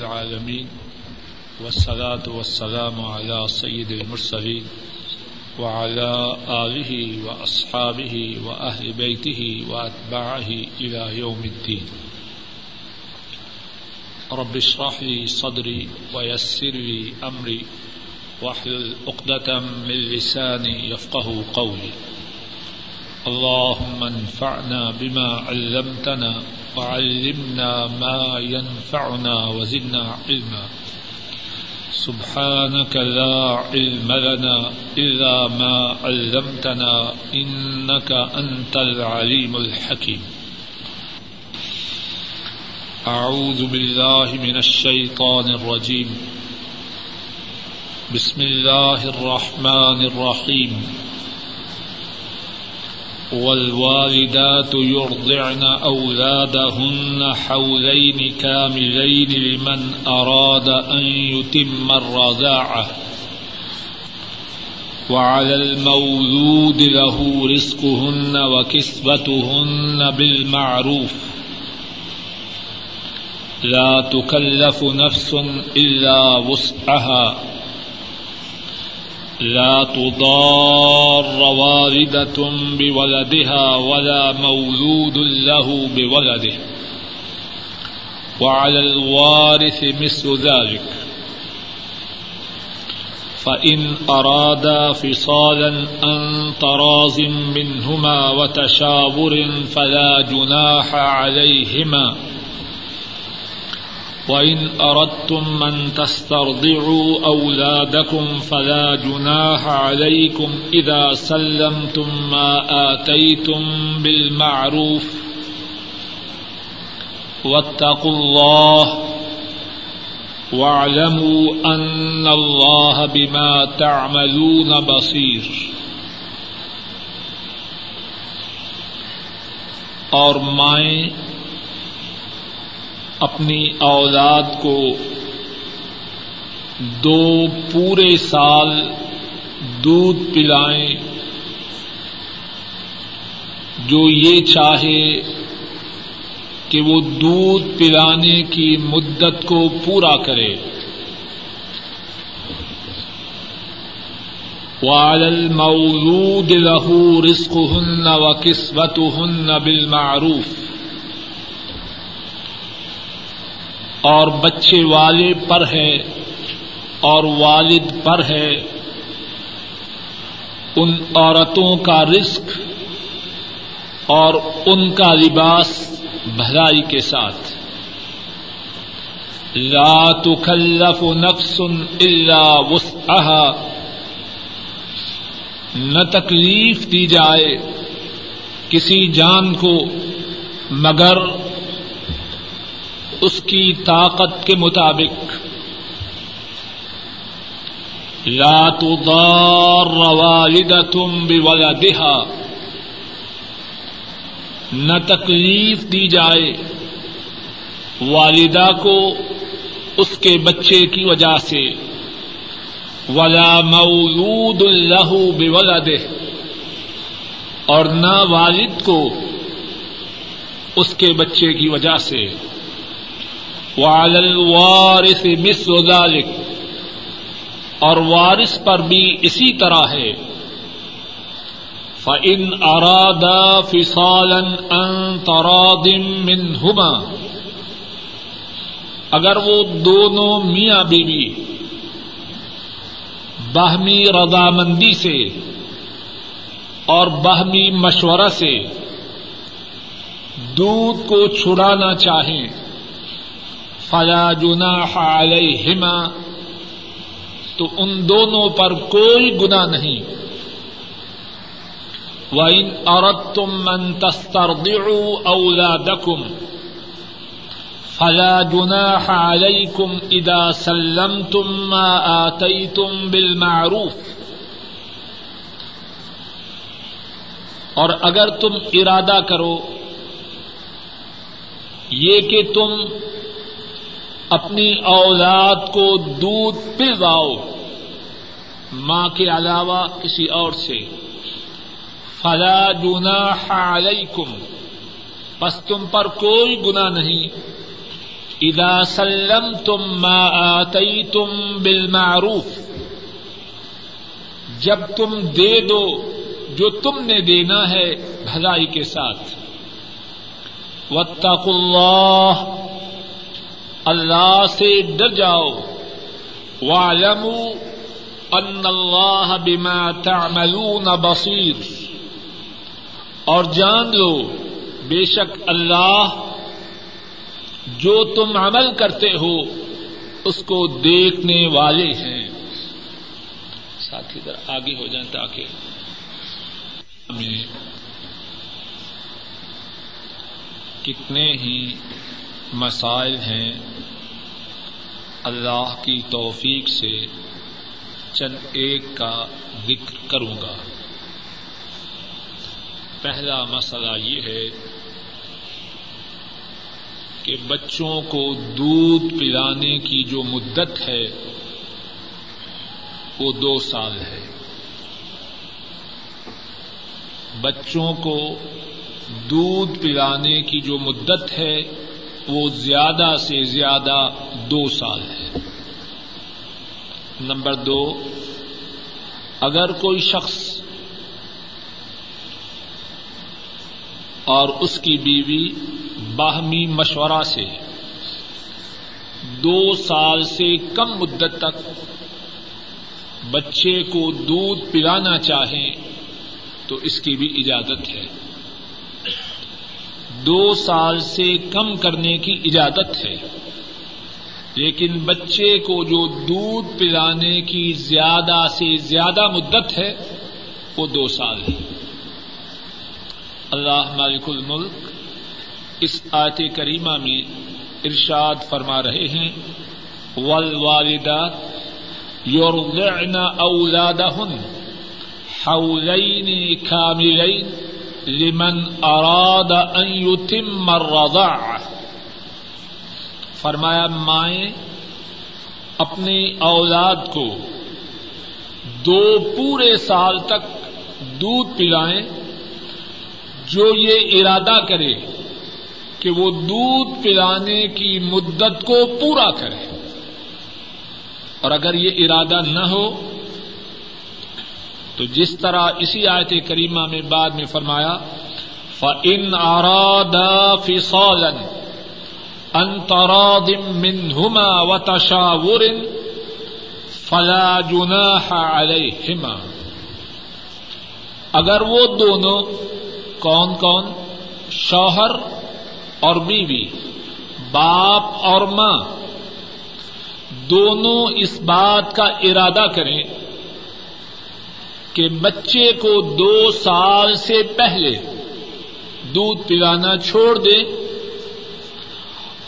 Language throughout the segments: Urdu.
العالمين، والصلاة والسلام على سيد المرسلين وعلى آله وأصحابه وأهل بيته وأتباعه إلى يوم الدين. رب اشرح لي صدري ويسر لي أمري واحلل عقدة من لساني يفقه قولي. اللهم انفعنا بما علمتنا وعلمنا ما ينفعنا وزدنا علما. سبحانك لا علم لنا إلا ما علمتنا إنك أنت العليم الحكيم. أعوذ بالله من الشيطان الرجيم. بسم الله الرحمن الرحيم. والوالدات يرضعن أولادهن حولين كاملين لمن أراد أن يتم الرضاعة. وعلى المولود له رزقهن وكسبتهن بالمعروف. لا تكلف نفس إلا وسعها. لا تضار والدة بولدها ولا مولود له بولده. وعلى الوارث مثل ذلك. فإن أرادا فصالا أن تراز منهما وتشاور فلا جناح عليهما. وإن أردتم من تسترضعوا أولادكم فلا جناح عليكم إذا سلمتم ما آتيتم بالمعروف واتقوا الله واعلموا أن الله بما تعملون بصير اور مائیں اپنی اولاد کو دو پورے سال دودھ پلائیں، جو یہ چاہے کہ وہ دودھ پلانے کی مدت کو پورا کرے۔ وعلى المولود له رزقهن وكسوتهن بالمعروف۔ اور بچے والے پر ہے اور والد پر ہے، ان عورتوں کا رزق اور ان کا لباس بھلائی کے ساتھ۔ لا تکلف نفس الا وسعها نہ تکلیف دی جائے کسی جان کو مگر اس کی طاقت کے مطابق۔ لا تضار والدة بولدها۔ نہ تکلیف دی جائے۔ والدہ کو اس کے بچے کی وجہ سے۔ ولا مولود له بولده۔ اور نہ والد کو اس کے بچے کی وجہ سے۔ وعلى الوارث مثل ذلك، اور وارث پر بھی اسی طرح ہے۔ فَإِنْ أَرَادَا فِصَالًا أَن تَرَاضٍ مِّنْهُمَا، اگر وہ دونوں میاں بیوی باہمی رضامندی سے اور باہمی مشورہ سے دودھ کو چھڑانا چاہیں فلا جناح علیہما، تو ان دونوں پر کوئی گنا نہیں۔ وَإِنْ أَرَدْتُمْ مَنْ تَسْتَرْضِعُوا أَوْلَادَكُمْ، فَلَا جُنَاحَ عَلَيْكُمْ إِذَا سَلَّمْتُمْ مَا آتَيْتُمْ بِالْمَعْرُوفِ۔ اور اگر تم ارادہ کرو، یہ کہ تم اپنی اولاد کو دودھ پلواؤ ماں کے علاوہ کسی اور سے۔ فلا جناح علیکم۔ بس تم پر کوئی گنا نہیں۔ ادا سلم تم ماتی تم بل معروف جب تم دے دو جو تم نے دینا ہے بھلائی کے ساتھ۔ وطق اللہ۔ اللہ سے ڈر جاؤ۔ وَاعْلَمُوا ان اللہ بما تعملون بصیر اور جان لو، بے شک اللہ جو تم عمل کرتے ہو، اس کو دیکھنے والے ہیں۔ ساتھی ذرا آگے ہو جائیں تاکہ۔ ہمیں کتنے ہی مسائل ہیں۔ اللہ کی توفیق سے چند ایک کا ذکر کروں گا۔ پہلا مسئلہ یہ ہے کہ بچوں کو دودھ پلانے کی جو مدت ہے، وہ دو سال ہے۔ بچوں کو دودھ پلانے کی جو مدت ہے وہ زیادہ سے زیادہ دو سال ہے۔ نمبر دو، اگر کوئی شخص اور اس کی بیوی باہمی مشورہ سے دو سال سے کم مدت تک بچے کو دودھ پلانا چاہیں تو اس کی بھی اجازت ہے۔ دو سال سے کم کرنے کی اجازت ہے۔ لیکن بچے کو جو دودھ پلانے کی زیادہ سے زیادہ مدت ہے، وہ دو سال ہے۔ اللہ مالک الملک اس آیت کریمہ میں ارشاد فرما رہے ہیں، والوالدات یرضعن اولادہن حولین کاملین لمن اراد ان يتم الرضاعہ فرمایا، مائیں اپنے اولاد کو دو پورے سال تک دودھ پلائیں، جو یہ ارادہ کرے کہ وہ دودھ پلانے کی مدت کو پورا کرے۔ اور اگر یہ ارادہ نہ ہو تو جس طرح اسی آیت کریمہ میں بعد میں فرمایا، فَإِنْ أَرَادَ فِصَالًا انتراد منهما وتشاور فلا جناح علیہما اگر وہ دونوں، کون کون؟ شوہر اور بیوی، باپ اور ماں، دونوں اس بات کا ارادہ کریں کہ بچے کو دو سال سے پہلے دودھ پلانا چھوڑ دیں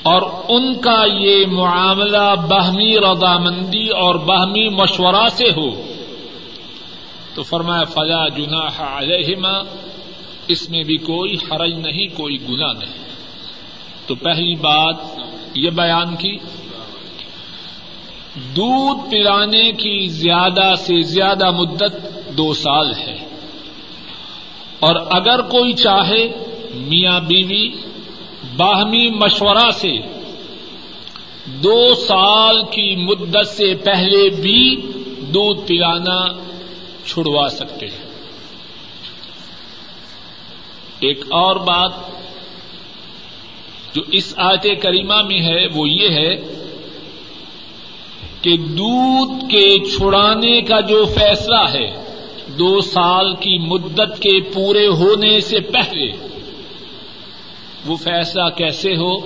اور ان کا یہ معاملہ باہمی رضامندی اور باہمی مشورہ سے ہو تو فرمایا، فلا جناح علیہما، اس میں بھی کوئی حرج نہیں، کوئی گنا نہیں۔ تو پہلی بات یہ بیان کی، دودھ پلانے کی زیادہ سے زیادہ مدت دو سال ہے۔ اور اگر کوئی چاہے میاں بیوی باہمی مشورہ سے دو سال کی مدت سے پہلے بھی دودھ پلانا چھڑوا سکتے ہیں۔ ایک اور بات جو اس آیت کریمہ میں ہے وہ یہ ہے کہ دودھ کے چھڑانے کا جو فیصلہ ہے دو سال کی مدت کے پورے ہونے سے پہلے وہ فیصلہ کیسے ہو؟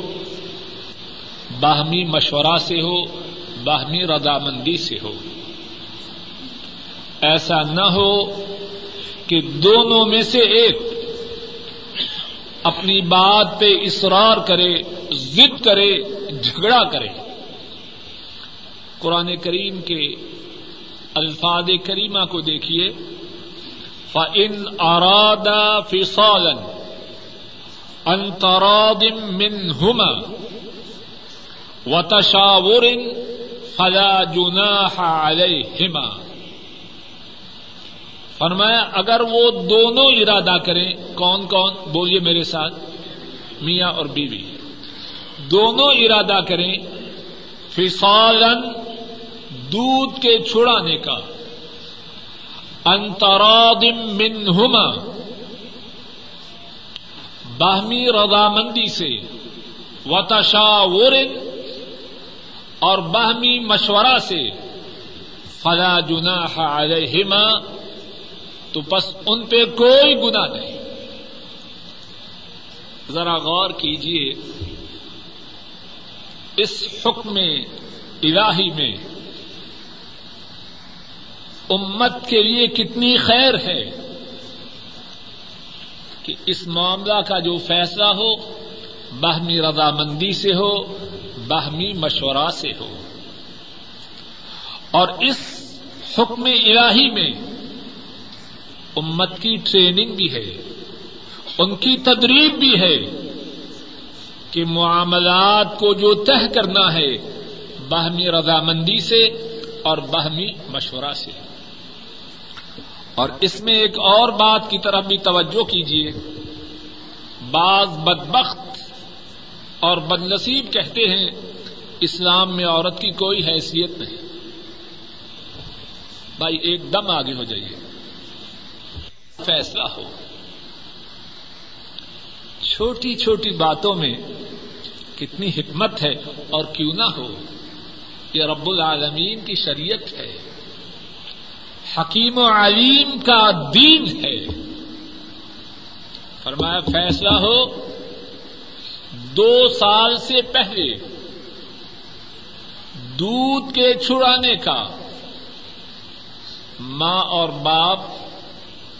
باہمی مشورہ سے ہو، باہمی رضامندی سے ہو۔ ایسا نہ ہو کہ دونوں میں سے ایک اپنی بات پہ اصرار کرے، ضد کرے، جھگڑا کرے۔ قرآن کریم کے الفاظ کریمہ کو دیکھیے۔ فن ارادہ فصالن انتراد منهما وتشاور فلا جناح عليهما۔ فرمایا، اگر وہ دونوں ارادہ کریں، کون کون؟ بولیے میرے ساتھ، میاں اور بیوی۔ دونوں ارادہ کریں فسالن دودھ کے چھڑانے کا۔ انترادم منہما۔ باہمی رضامندی سے۔ وتشاور اور باہمی مشورہ سے۔ فلا جناح علیہما۔ تو بس ان پہ کوئی گنا نہیں۔ ذرا غور کیجیے اس حکم الہی میں امت کے لیے کتنی خیر ہے کہ اس معاملہ کا جو فیصلہ ہو، باہمی رضامندی سے ہو، باہمی مشورہ سے ہو۔ اور اس حکم الہی میں امت کی ٹریننگ بھی ہے، ان کی تدریب بھی ہے کہ معاملات کو جو طے کرنا ہے، باہمی رضامندی سے اور باہمی مشورہ سے۔ اور اس میں ایک اور بات کی طرف بھی توجہ کیجیے بعض بدبخت اور بد نصیب کہتے ہیں، اسلام میں عورت کی کوئی حیثیت نہیں۔ بھائی، ایک دم آگے ہو جائیے۔ فیصلہ ہو۔ چھوٹی چھوٹی باتوں میں کتنی حکمت ہے اور کیوں نہ ہو، یہ رب العالمین کی شریعت ہے۔ حکیم و علیم کا دین ہے۔ فرمایا، فیصلہ ہو دو سال سے پہلے دودھ کے چھڑانے کا۔ ماں اور باپ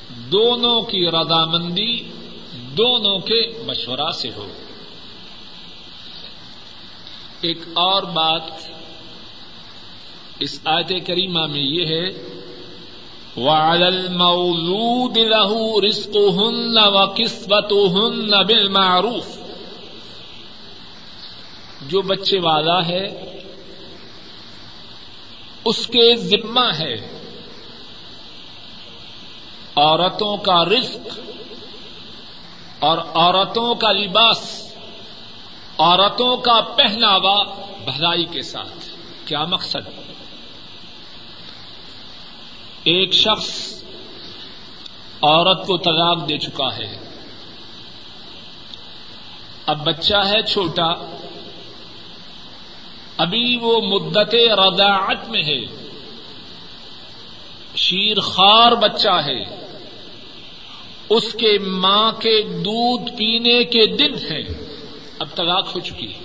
دونوں کی رضامندی دونوں کے مشورہ سے ہو۔ ایک اور بات اس آیت کریمہ میں یہ ہے وَعَلَى الْمَوْلُودِ لَهُ رِزْقُهُنَّ وَكِسْوَتُهُنَّ بِالْمَعْرُوفِ۔ جو بچے والا ہے، اس کے ذمہ ہے۔ عورتوں کا رزق اور عورتوں کا لباس، عورتوں کا پہناوا بھلائی کے ساتھ۔ کیا مقصد؟ ایک شخص عورت کو طلاق دے چکا ہے۔ اب بچہ ہے چھوٹا۔ ابھی وہ مدت رضاعت میں ہے۔ شیر خار بچہ ہے۔ اس کے ماں کے دودھ پینے کے دن ہے اب طلاق ہو چکی۔ ہے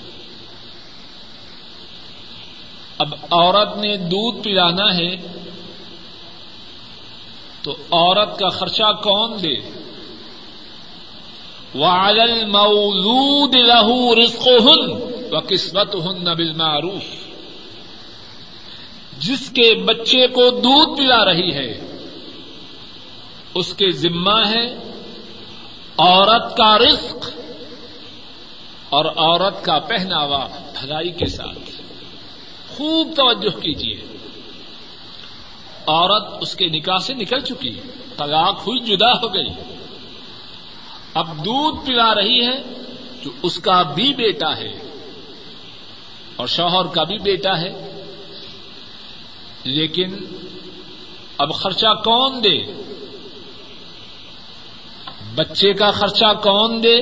اب عورت نے دودھ پلانا ہے۔ تو عورت کا خرچہ کون دے؟ وعلى المولود له رزقهن وقسمتهن بالمعروف جس کے بچے کو دودھ پلا رہی ہے، اس کے ذمہ ہے عورت کا رزق اور عورت کا پہناوا بھلائی کے ساتھ۔ خوب توجہ کیجیے عورت اس کے نکاح سے نکل چکی، طلاق ہوئی، جدا ہو گئی۔ اب دودھ پلا رہی ہے جو اس کا بھی بیٹا ہے اور شوہر کا بھی بیٹا ہے۔ لیکن اب خرچہ کون دے؟ بچے کا خرچہ کون دے؟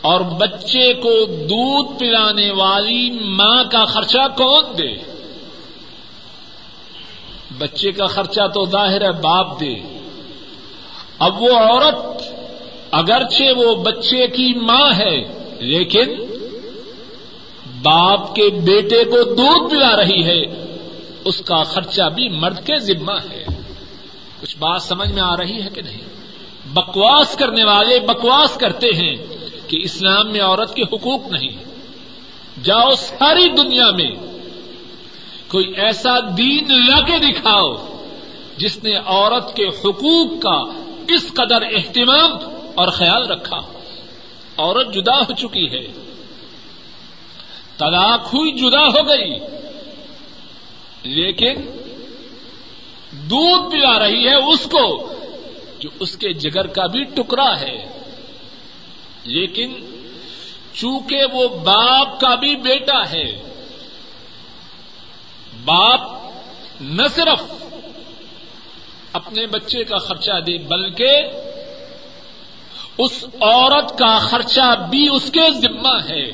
اور بچے کو دودھ پلانے والی ماں کا خرچہ کون دے؟ بچے کا خرچہ تو ظاہر ہے، باپ دے۔ اب وہ عورت اگرچہ وہ بچے کی ماں ہے، لیکن باپ کے بیٹے کو دودھ پلا رہی ہے، اس کا خرچہ بھی مرد کے ذمہ ہے۔ کچھ بات سمجھ میں آ رہی ہے کہ نہیں؟ بکواس کرنے والے بکواس کرتے ہیں کہ اسلام میں عورت کے حقوق نہیں۔ جاؤ ساری دنیا میں کوئی ایسا دین لا کے دکھاؤ جس نے عورت کے حقوق کا اس قدر اہتمام اور خیال رکھا عورت جدا ہو چکی ہے۔ طلاق ہوئی جدا ہو گئی۔ لیکن دودھ پلا رہی ہے اس کو جو اس کے جگر کا بھی ٹکڑا ہے۔ لیکن چونکہ وہ باپ کا بھی بیٹا ہے باپ نہ صرف اپنے بچے کا خرچہ دے، بلکہ اس عورت کا خرچہ بھی اس کے ذمہ ہے۔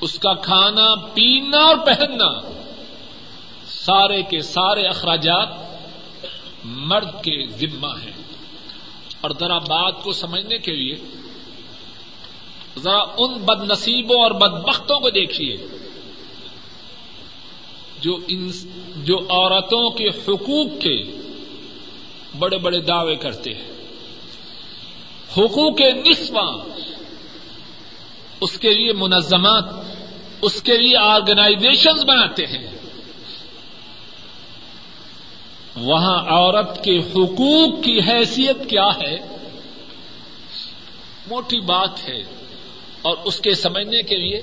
اس کا کھانا، پینا اور پہننا، سارے کے سارے اخراجات مرد کے ذمہ ہیں۔ اور ذرا بات کو سمجھنے کے لیے، ذرا ان بد نصیبوں اور بدبختوں کو دیکھیے۔ جو ان جو عورتوں کے حقوق کے بڑے بڑے دعوے کرتے ہیں۔ حقوق نسواں اس کے لیے منظمات، اس کے لیے آرگنائزیشن بناتے ہیں۔ وہاں عورت کے حقوق کی حیثیت کیا ہے؟ موٹی بات ہے۔ اور اس کے سمجھنے کے لیے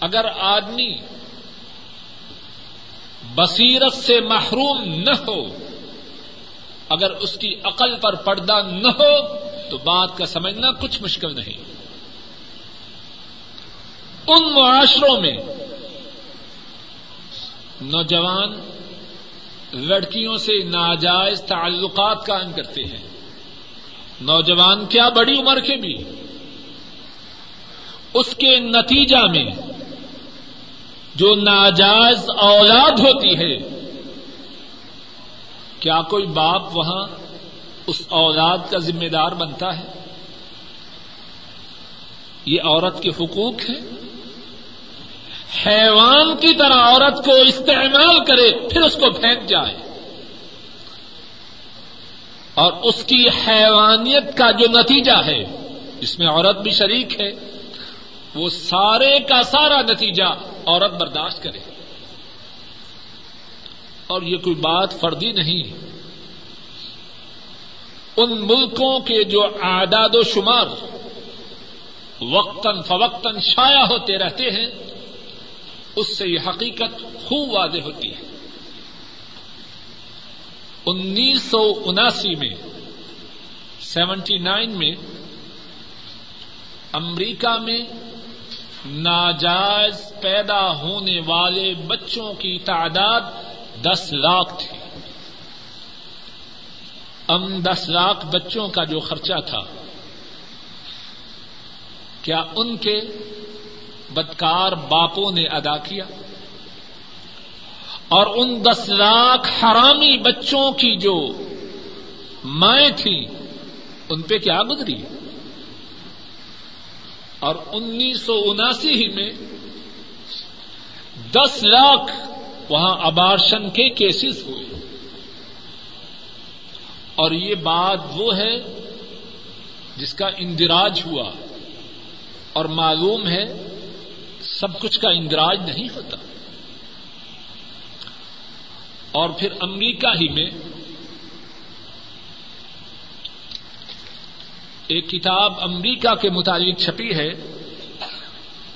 اگر آدمی بصیرت سے محروم نہ ہو۔ اگر اس کی عقل پر پردہ نہ ہو تو بات کا سمجھنا کچھ مشکل نہیں۔ ان معاشروں میں نوجوان لڑکیوں سے ناجائز تعلقات قائم کرتے ہیں۔ نوجوان کیا بڑی عمر کے بھی؟ اس کے نتیجہ میں جو ناجائز اولاد ہوتی ہے، کیا کوئی باپ وہاں اس اولاد کا ذمہ دار بنتا ہے؟ یہ عورت کے حقوق ہے حیوان کی طرح عورت کو استعمال کرے، پھر اس کو پھینک جائے۔ اور اس کی حیوانیت کا جو نتیجہ ہے جس میں عورت بھی شریک ہے۔ وہ سارے کا سارا نتیجہ عورت برداشت کرے۔ اور یہ کوئی بات فردی نہیں۔ ان ملکوں کے جو اعداد و شمار وقتاً فوقتاً شائع ہوتے رہتے ہیں، اس سے یہ حقیقت خوب واضح ہوتی ہے۔ انیس سو اناسی میں، سیونٹی نائن میں، امریکہ میں ناجائز پیدا ہونے والے بچوں کی تعداد دس لاکھ تھی۔ ام دس لاکھ بچوں کا جو خرچہ تھا، کیا ان کے بدکار باپوں نے ادا کیا؟ اور ان دس لاکھ حرامی بچوں کی جو مائیں تھیں، ان پہ کیا گزری؟ اور انیس سو اناسی ہی میں دس لاکھ وہاں ابارشن کے کیسز ہوئے۔ اور یہ بات وہ ہے جس کا اندراج ہوا۔ اور معلوم ہے سب کچھ کا اندراج نہیں ہوتا۔ اور پھر امریکہ ہی میں ایک کتاب امریکہ کے متعلق چھپی ہے،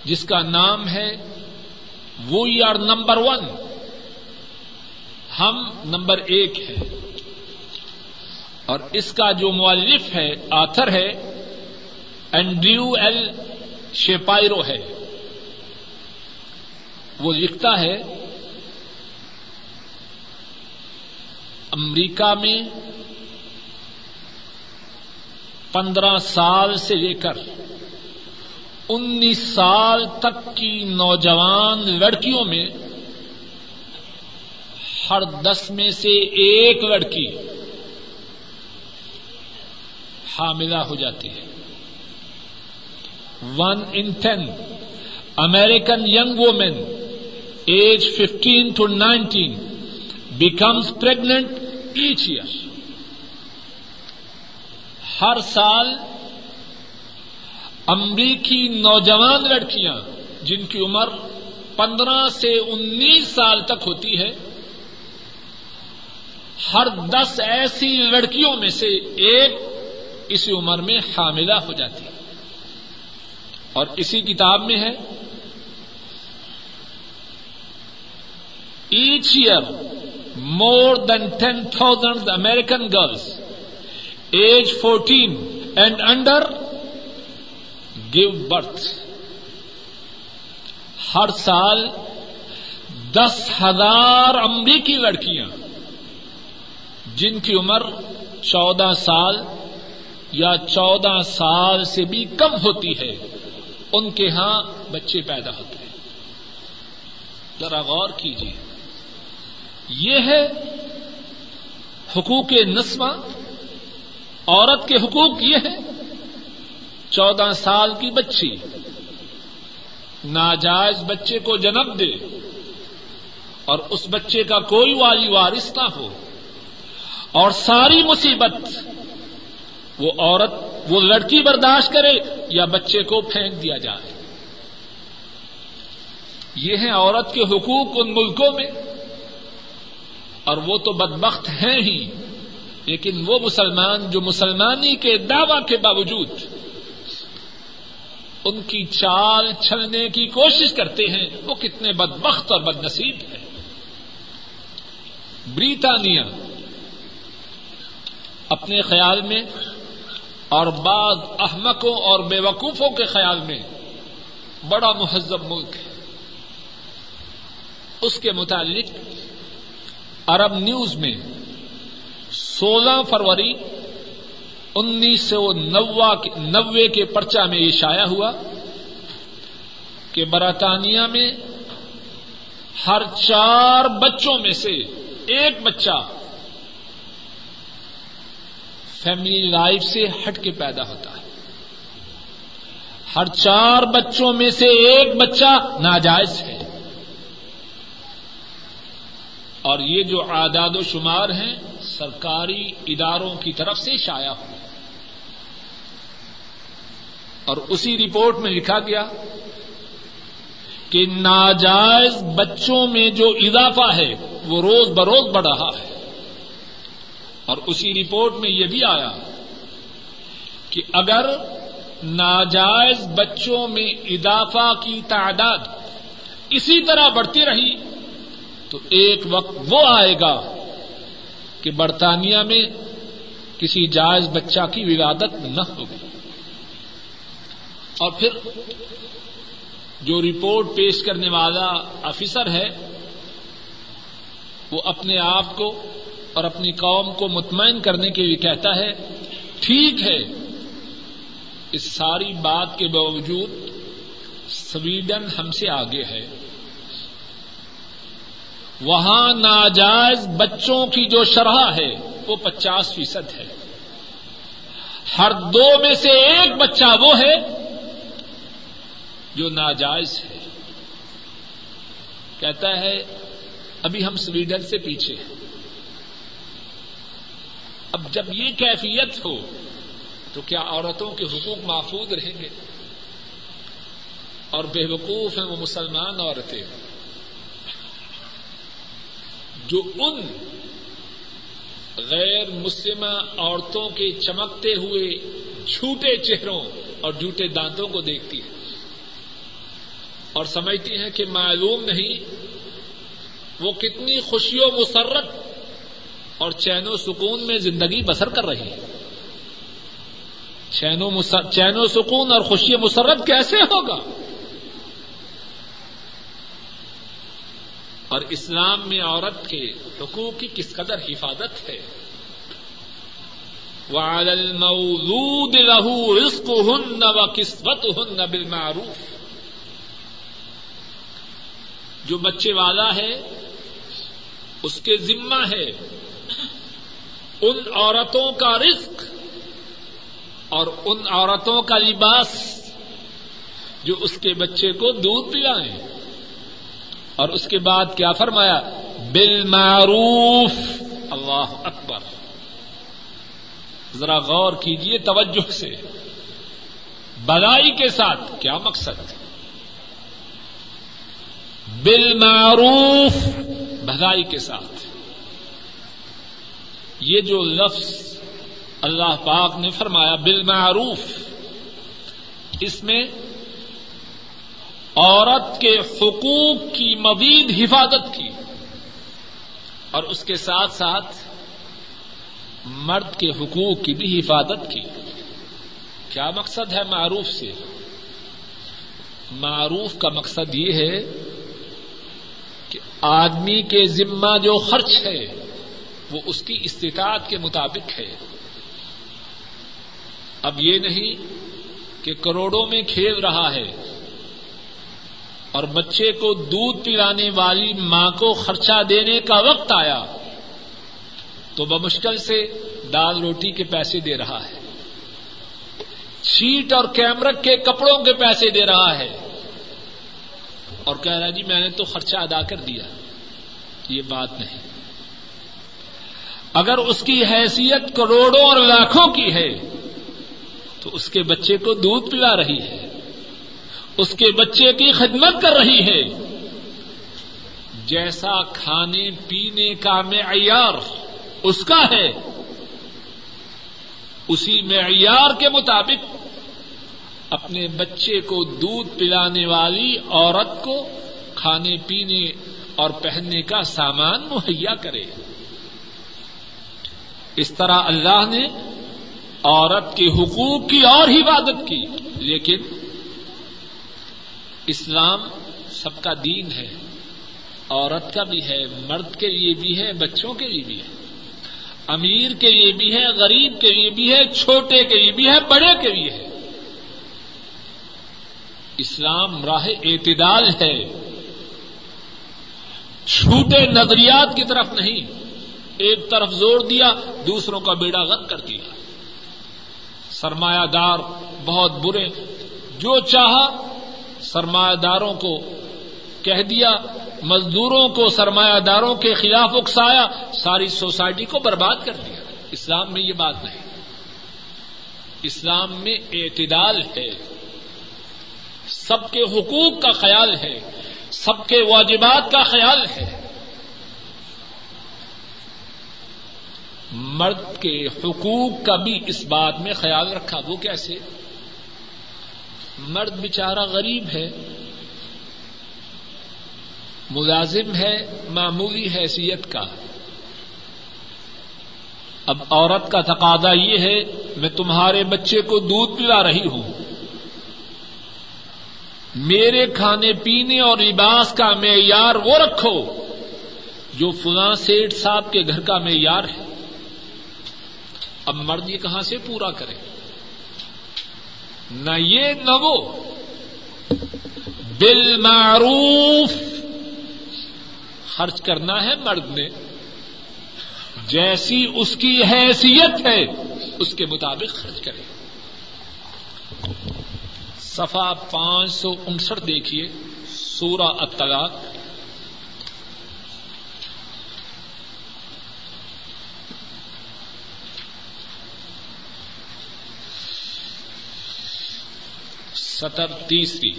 جس کا نام ہے وی آر نمبر ون ہم نمبر ایک ہے اور اس کا جو مؤلف ہے، آتھر ہے، اینڈریو ایل شیپائرو ہے۔ وہ لکھتا ہے، امریکہ میں پندرہ سال سے لے کر انیس سال تک کی نوجوان لڑکیوں میں ہر دس میں سے ایک لڑکی حاملہ ہو جاتی ہے۔ One in ten American young women age fifteen to nineteen becomes pregnant each year ہر سال امریکی نوجوان لڑکیاں جن کی عمر پندرہ سے انیس سال تک ہوتی ہے، ہر دس ایسی لڑکیوں میں سے ایک اسی عمر میں حاملہ ہو جاتی ہے۔ اور اسی کتاب میں ہے، each year more than ten thousand American girls age fourteen and under give birth ہر سال دس ہزار امریکی لڑکیاں، جن کی عمر چودہ سال یا چودہ سال سے بھی کم ہوتی ہے، ان کے ہاں بچے پیدا ہوتے ہیں۔ ذرا غور کیجیے۔ یہ ہے حقوق نسواں عورت کے حقوق یہ ہے چودہ سال کی بچی، ناجائز بچے کو جنم دے اور اس بچے کا کوئی والی وارث نہ ہو۔ اور ساری مصیبت وہ عورت، وہ لڑکی برداشت کرے یا بچے کو پھینک دیا جائے۔ یہ ہیں عورت کے حقوق ان ملکوں میں اور وہ تو بدبخت ہیں ہی۔ لیکن وہ مسلمان جو مسلمانی کے دعوی کے باوجود ان کی چال چھلنے کی کوشش کرتے ہیں، وہ کتنے بدبخت اور بد نصیب ہیں۔ بریٹانیہ اپنے خیال میں اور بعض احمقوں اور بے وقوفوں کے خیال میں بڑا مہذب ملک ہے۔ اس کے متعلق عرب نیوز میں سولہ فروری انیس سو نوے کے پرچہ میں یہ شائع ہوا کہ برطانیہ میں ہر چار بچوں میں سے ایک بچہ فیملی لائف سے ہٹ کے پیدا ہوتا ہے۔ ہر چار بچوں میں سے ایک بچہ ناجائز ہے۔ اور یہ جو اعداد و شمار ہیں سرکاری اداروں کی طرف سے شائع ہو اور اسی رپورٹ میں لکھا گیا کہ ناجائز بچوں میں جو اضافہ ہے، وہ روز بروز بڑھ رہا ہے۔ اور اسی رپورٹ میں یہ بھی آیا کہ اگر ناجائز بچوں میں اضافہ کی تعداد اسی طرح بڑھتی رہی، تو ایک وقت وہ آئے گا کہ برطانیہ میں کسی جائز بچہ کی ولادت نہ ہوگی اور پھر جو رپورٹ پیش کرنے والا آفیسر ہے، وہ اپنے آپ کو اور اپنی قوم کو مطمئن کرنے کے لیے کہتا ہے، ٹھیک ہے، اس ساری بات کے باوجود سویڈن ہم سے آگے ہے۔ وہاں ناجائز بچوں کی جو شرح ہے، وہ پچاس فیصد ہے۔ ہر دو میں سے ایک بچہ وہ ہے جو ناجائز ہے۔ کہتا ہے، ابھی ہم سویڈن سے پیچھے ہیں۔ اب جب یہ کیفیت ہو، تو کیا عورتوں کے حقوق محفوظ رہیں گے؟ اور بے وقوف ہیں وہ مسلمان عورتیں۔ جو ان غیر مسلمہ عورتوں کے چمکتے ہوئے جھوٹے چہروں اور جھوٹے دانتوں کو دیکھتی ہے اور سمجھتی ہیں کہ معلوم نہیں وہ کتنی خوشی و مسرت اور چین و سکون میں زندگی بسر کر رہی ہے۔ چین و سکون اور خوشی و مسرت کیسے ہوگا؟ اور اسلام میں عورت کے حقوق کی کس قدر حفاظت ہے؟ وَعَلَى الْمَوْلُودِ لَهُ رِزْقُهُنَّ وَكِسْوَتُهُنَّ بِالْمَعْرُوفِ. جو بچے والا ہے، اس کے ذمہ ہے ان عورتوں کا رزق اور ان عورتوں کا لباس جو اس کے بچے کو دودھ پلائیں۔ اور اس کے بعد کیا فرمایا؟ بالمعروف. اللہ اکبر. ذرا غور کیجیے توجہ سے. بدائی کے ساتھ کیا مقصد؟ بالمعروف. بھلائی کے ساتھ. یہ جو لفظ اللہ پاک نے فرمایا بالمعروف، اس میں عورت کے حقوق کی مزید حفاظت کی اور اس کے ساتھ ساتھ مرد کے حقوق کی بھی حفاظت کی۔ کیا مقصد ہے معروف سے؟ معروف کا مقصد یہ ہے کہ آدمی کے ذمہ جو خرچ ہے، وہ اس کی استطاعت کے مطابق ہے۔ اب یہ نہیں کہ کروڑوں میں کھیل رہا ہے۔ اور بچے کو دودھ پلانے والی ماں کو خرچہ دینے کا وقت آیا تو بمشکل سے دال روٹی کے پیسے دے رہا ہے۔ شیٹ اور کیمرک کے کپڑوں کے پیسے دے رہا ہے۔ اور کہہ رہا جی میں نے تو خرچہ ادا کر دیا۔ یہ بات نہیں۔ اگر اس کی حیثیت کروڑوں اور لاکھوں کی ہے تو اس کے بچے کو دودھ پلا رہی ہے۔ اس کے بچے کی خدمت کر رہی ہے۔ جیسا کھانے پینے کا معیار اس کا ہے، اسی معیار کے مطابق اپنے بچے کو دودھ پلانے والی عورت کو کھانے پینے اور پہننے کا سامان مہیا کرے۔ اس طرح اللہ نے عورت کے حقوق کی اور حفاظت کی، لیکن اسلام سب کا دین ہے، عورت کا بھی ہے، مرد کے لیے بھی ہے، بچوں کے لیے بھی ہے۔ امیر کے لیے بھی ہے، غریب کے لیے بھی ہے، چھوٹے کے لیے بھی ہے، بڑے کے لیے ہے۔ اسلام راہ اعتدال ہے۔ چھوٹے نظریات کی طرف نہیں، ایک طرف زور دیا، دوسروں کا بیڑا غرق کر دیا۔ سرمایہ دار بہت برے، جو چاہا سرمایہ داروں کو کہہ دیا، مزدوروں کو، سرمایہ داروں کے خلاف اکسایا، ساری سوسائٹی کو برباد کر دیا۔ اسلام میں یہ بات نہیں۔ اسلام میں اعتدال ہے۔ سب کے حقوق کا خیال ہے۔ سب کے واجبات کا خیال ہے۔ مرد کے حقوق کا بھی اس بات میں خیال رکھا۔ وہ کیسے؟ مرد بچارہ غریب ہے، ملازم ہے، معمولی حیثیت کا۔ اب عورت کا تقاضا یہ ہے، میں تمہارے بچے کو دودھ پلا رہی ہوں۔ میرے کھانے پینے اور لباس کا معیار وہ رکھو جو فلاں سیٹ صاحب کے گھر کا معیار ہے۔ اب مرد یہ کہاں سے پورا کرے؟ نہ یہ نہ وہ۔ بالمعروف۔ خرچ کرنا ہے مرد نے۔ جیسی اس کی حیثیت ہے، اس کے مطابق خرچ کرے۔ سفا پانچ سو انسٹھ دیکھیے، سورہ الطلاق۔ سطر تیسری۔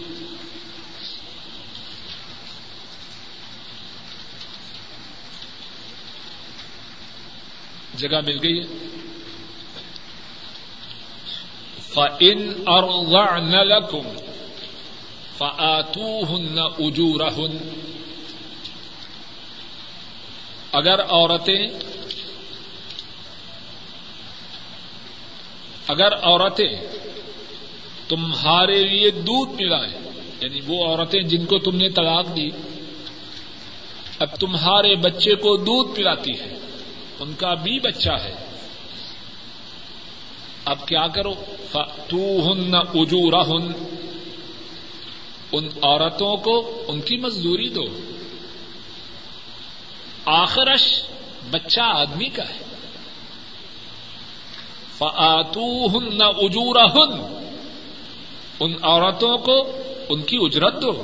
جگہ مل گئی ہے۔ فن اور لکم فاتو ہن اجور اگر عورتیں اگر عورتیں تمہارے لیے دودھ پلائیں یعنی وہ عورتیں جن کو تم نے طلاق دی، اب تمہارے بچے کو دودھ پلاتی ہے۔ ان کا بھی بچہ ہے۔ اب کیا کرو؟ تو ہن اجورا ہن ان عورتوں کو ان کی مزدوری دو۔ آخرش بچہ آدمی کا ہے۔ فاتو ہن اجورا ہن ان عورتوں کو ان کی اجرت دو۔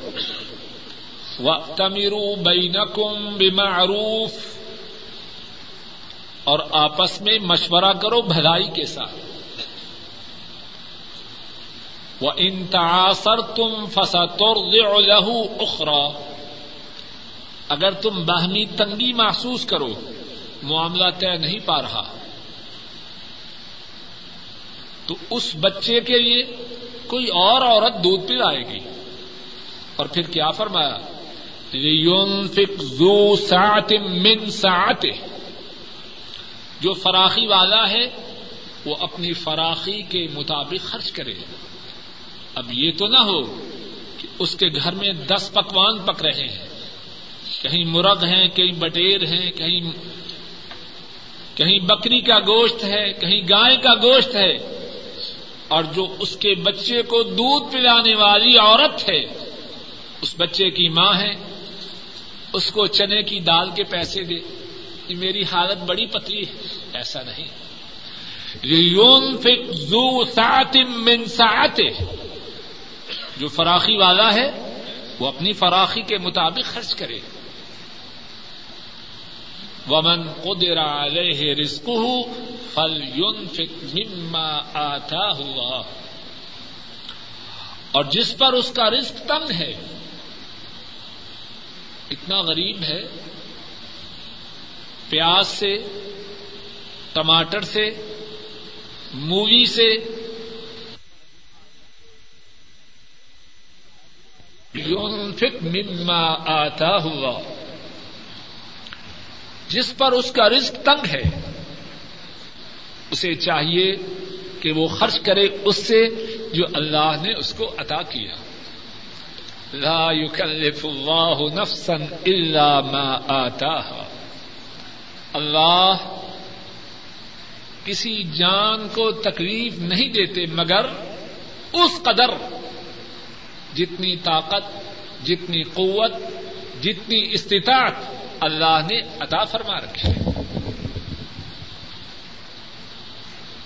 تمیرو بینکم بمعروف۔ اور آپس میں مشورہ کرو بھلائی کے ساتھ۔ وہ انتاثر تم فسا لہو اخرا اگر تم باہمی تنگی محسوس کرو، معاملہ طے نہیں پا رہا۔ تو اس بچے کے لیے کوئی اور عورت دودھ پلائے گی؟ اور پھر کیا فرمایا؟ زو سات من سات جو فراخی والا ہے، وہ اپنی فراخی کے مطابق خرچ کرے۔ اب یہ تو نہ ہو کہ اس کے گھر میں دس پکوان پک رہے ہیں۔ کہیں مرغ ہیں، کہیں بٹیر ہیں، کہیں کہیں بکری کا گوشت ہے، کہیں گائے کا گوشت ہے۔ اور جو اس کے بچے کو دودھ پلانے والی عورت ہے، اس بچے کی ماں ہے، اس کو چنے کی دال کے پیسے دے۔ یہ میری حالت بڑی پتلی ہے، ایسا نہیں۔ من ساعته جو فراخی والا ہے، وہ اپنی فراخی کے مطابق خرچ کرے۔ ومن قدر علیہ رزقه فلينفق مما آتاه الله۔ اور جس پر اس کا رزق تنگ ہے، اتنا غریب ہے، پیاز سے، ٹماٹر سے، مووی سے۔ یونفک مما آتا ہوا جس پر اس کا رزق تنگ ہے، اسے چاہیے کہ وہ خرچ کرے اس سے جو اللہ نے اس کو عطا کیا۔ لا يكلف الله نفسا الا ما آتاها۔ اللہ کسی جان کو تکلیف نہیں دیتے، مگر اس قدر جتنی طاقت، جتنی قوت، جتنی استطاعت اللہ نے عطا فرما رکھی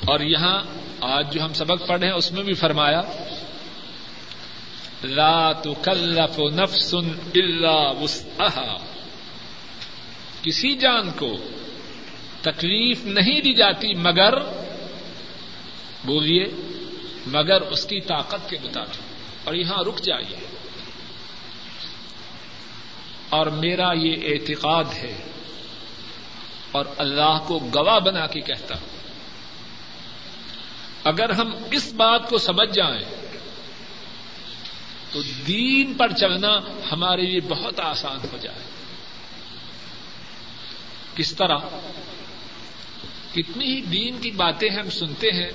اور یہاں آج جو ہم سبق پڑھے ہیں، اس میں بھی فرمایا، لا تکلف نفس الا وسعها کسی جان کو تکلیف نہیں دی جاتی مگر، بولیے، مگر اس کی طاقت کے مطابق۔ اور یہاں رک جائیے۔ اور میرا یہ اعتقاد ہے اور اللہ کو گواہ بنا کے کہتا ہوں۔ اگر ہم اس بات کو سمجھ جائیں، تو دین پر چلنا ہمارے لیے بہت آسان ہو جائے۔ کس طرح؟ کتنی ہی دین کی باتیں ہم سنتے ہیں،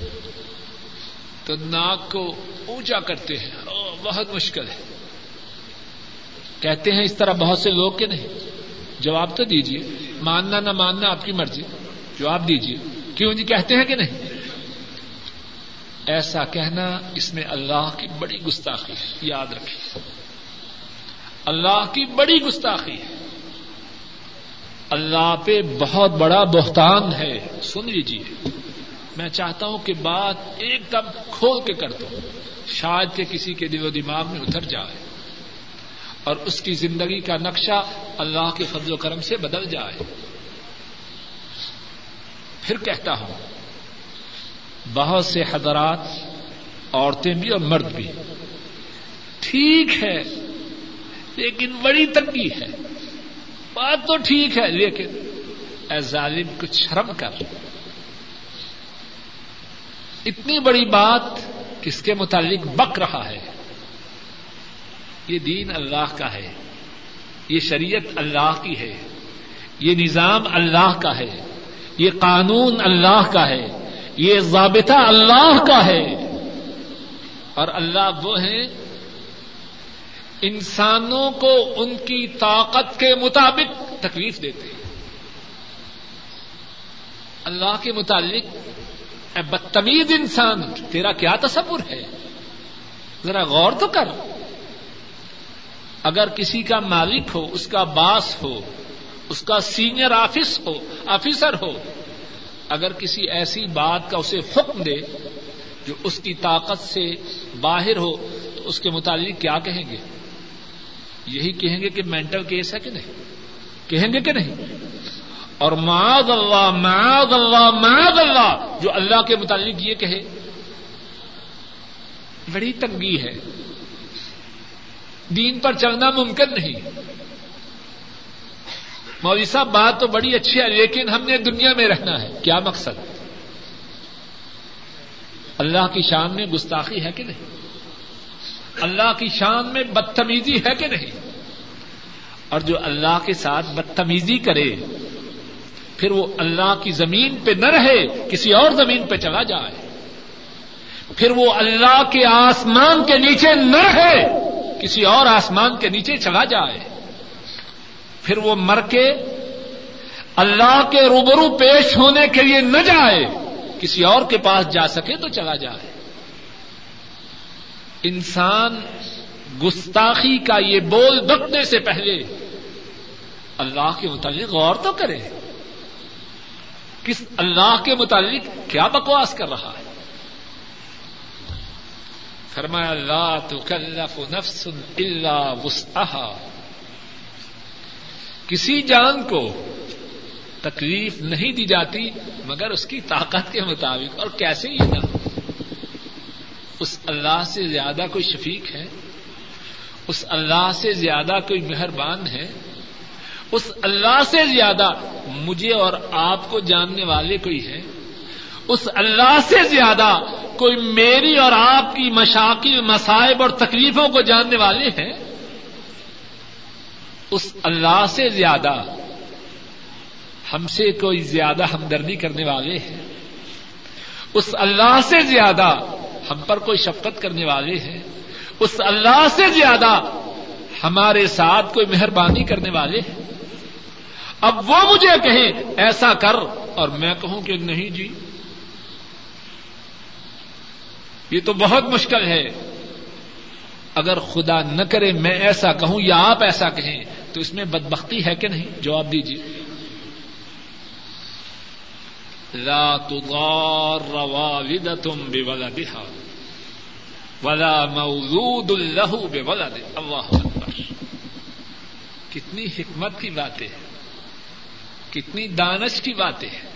تو ناک کو اونچا کرتے ہیں۔ بہت مشکل ہے۔ کہتے ہیں اس طرح بہت سے لوگ کے نہیں؟ جواب تو دیجیے ماننا نہ ماننا آپ کی مرضی۔ جواب دیجیے کیوں جی کہتے ہیں کہ نہیں؟ ایسا کہنا اس میں اللہ کی بڑی گستاخی ہے۔ یاد رکھیے۔ اللہ کی بڑی گستاخی ہے۔ اللہ پہ بہت بڑا بہتان ہے۔ سن لیجیے میں چاہتا ہوں کہ بات ایک دم کھول کے کر دو شاید کہ کسی کے دل و دماغ میں اتر جائے۔ اور اس کی زندگی کا نقشہ اللہ کے فضل و کرم سے بدل جائے۔ پھر کہتا ہوں، بہت سے حضرات عورتیں بھی اور مرد بھی۔ ٹھیک ہے، لیکن بڑی تنگی ہے۔ بات تو ٹھیک ہے، لیکن اے ظالم، کچھ شرم کر۔ اتنی بڑی بات کس کے متعلق بک رہا ہے؟ یہ دین اللہ کا ہے، یہ شریعت اللہ کی ہے، یہ نظام اللہ کا ہے، یہ قانون اللہ کا ہے، یہ ضابطہ اللہ کا ہے۔ اور اللہ وہ ہے انسانوں کو ان کی طاقت کے مطابق تکلیف دیتے ہیں۔ اللہ کے متعلق، اے بدتمیز انسان، تیرا کیا تصور ہے؟ ذرا غور تو کر۔ اگر کسی کا مالک ہو، اس کا باس ہو، اس کا سینئر آفس ہو، آفیسر ہو، اگر کسی ایسی بات کا اسے حکم دے جو اس کی طاقت سے باہر ہو، تو اس کے متعلق کیا کہیں گے؟ یہی کہیں گے کہ مینٹل کیس ہے کہ نہیں؟ کہیں گے کہ نہیں؟ اور معاذ اللہ معاذ اللہ معاذ اللہ، جو اللہ کے متعلق یہ کہے، بڑی تنگی ہے۔ دین پر چلنا ممکن نہیں۔ مولوی صاحب، بات تو بڑی اچھی ہے، لیکن ہم نے دنیا میں رہنا ہے۔ کیا مقصد؟ اللہ کی شان میں گستاخی ہے کہ نہیں؟ اللہ کی شان میں بدتمیزی ہے کہ نہیں؟ اور جو اللہ کے ساتھ بدتمیزی کرے، پھر وہ اللہ کی زمین پہ نہ رہے، کسی اور زمین پہ چلا جائے۔ پھر وہ اللہ کے آسمان کے نیچے نہ رہے۔ کسی اور آسمان کے نیچے چلا جائے، پھر وہ مر کے اللہ کے روبرو پیش ہونے کے لیے نہ جائے، کسی اور کے پاس جا سکے تو چلا جائے۔ انسان گستاخی کا یہ بول بکنے سے پہلے اللہ کے متعلق غور تو کرے۔ کس اللہ کے متعلق کیا بکواس کر رہا ہے؟ فرمایا، لا تکلف نفس الا وسعها کسی جان کو تکلیف نہیں دی جاتی مگر اس کی طاقت کے مطابق۔ اور کیسے یہ نہ اس اللہ سے زیادہ کوئی شفیق ہے؟ اس اللہ سے زیادہ کوئی مہربان ہے؟ اس اللہ سے زیادہ مجھے اور آپ کو جاننے والے کوئی ہے؟ اس اللہ سے زیادہ کوئی میری اور آپ کی مشاکل مسائب اور تکلیفوں کو جاننے والے ہیں؟ اس اللہ سے زیادہ ہم سے کوئی زیادہ ہمدردی کرنے والے ہیں؟ اس اللہ سے زیادہ ہم پر کوئی شفقت کرنے والے ہیں؟ اس اللہ سے زیادہ ہمارے ساتھ کوئی مہربانی کرنے والے ہیں؟ اب وہ مجھے کہیں، ایسا کر اور میں کہوں کہ نہیں جی یہ تو بہت مشکل ہے۔ اگر خدا نہ کرے میں ایسا کہوں یا آپ ایسا کہیں، تو اس میں بدبختی ہے کہ نہیں؟ جواب دیجیے لا تضار والدة بولدها ولا مولود له بولد۔ اللہ اکبر۔ کتنی حکمت کی باتیں ہیں۔ کتنی دانش کی باتیں ہیں۔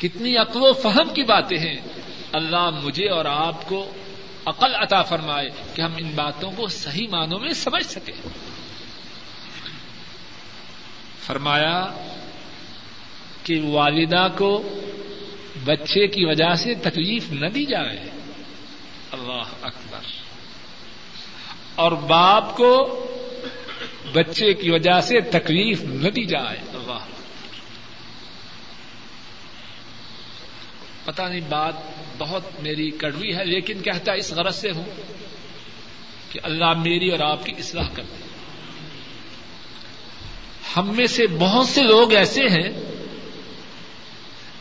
کتنی عقل و فہم کی باتیں ہیں۔ اللہ مجھے اور آپ کو عقل عطا فرمائے کہ ہم ان باتوں کو صحیح معنوں میں سمجھ سکیں۔ فرمایا کہ والدہ کو بچے کی وجہ سے تکلیف نہ دی جائے۔ اللہ اکبر۔ اور باپ کو بچے کی وجہ سے تکلیف نہ دی جائے۔ اللہ۔ پتا نہیں بات بہت میری کڑوی ہے، لیکن کہتا اس غرض سے ہوں کہ اللہ میری اور آپ کی اصلاح کر دے۔ ہم میں سے بہت سے لوگ ایسے ہیں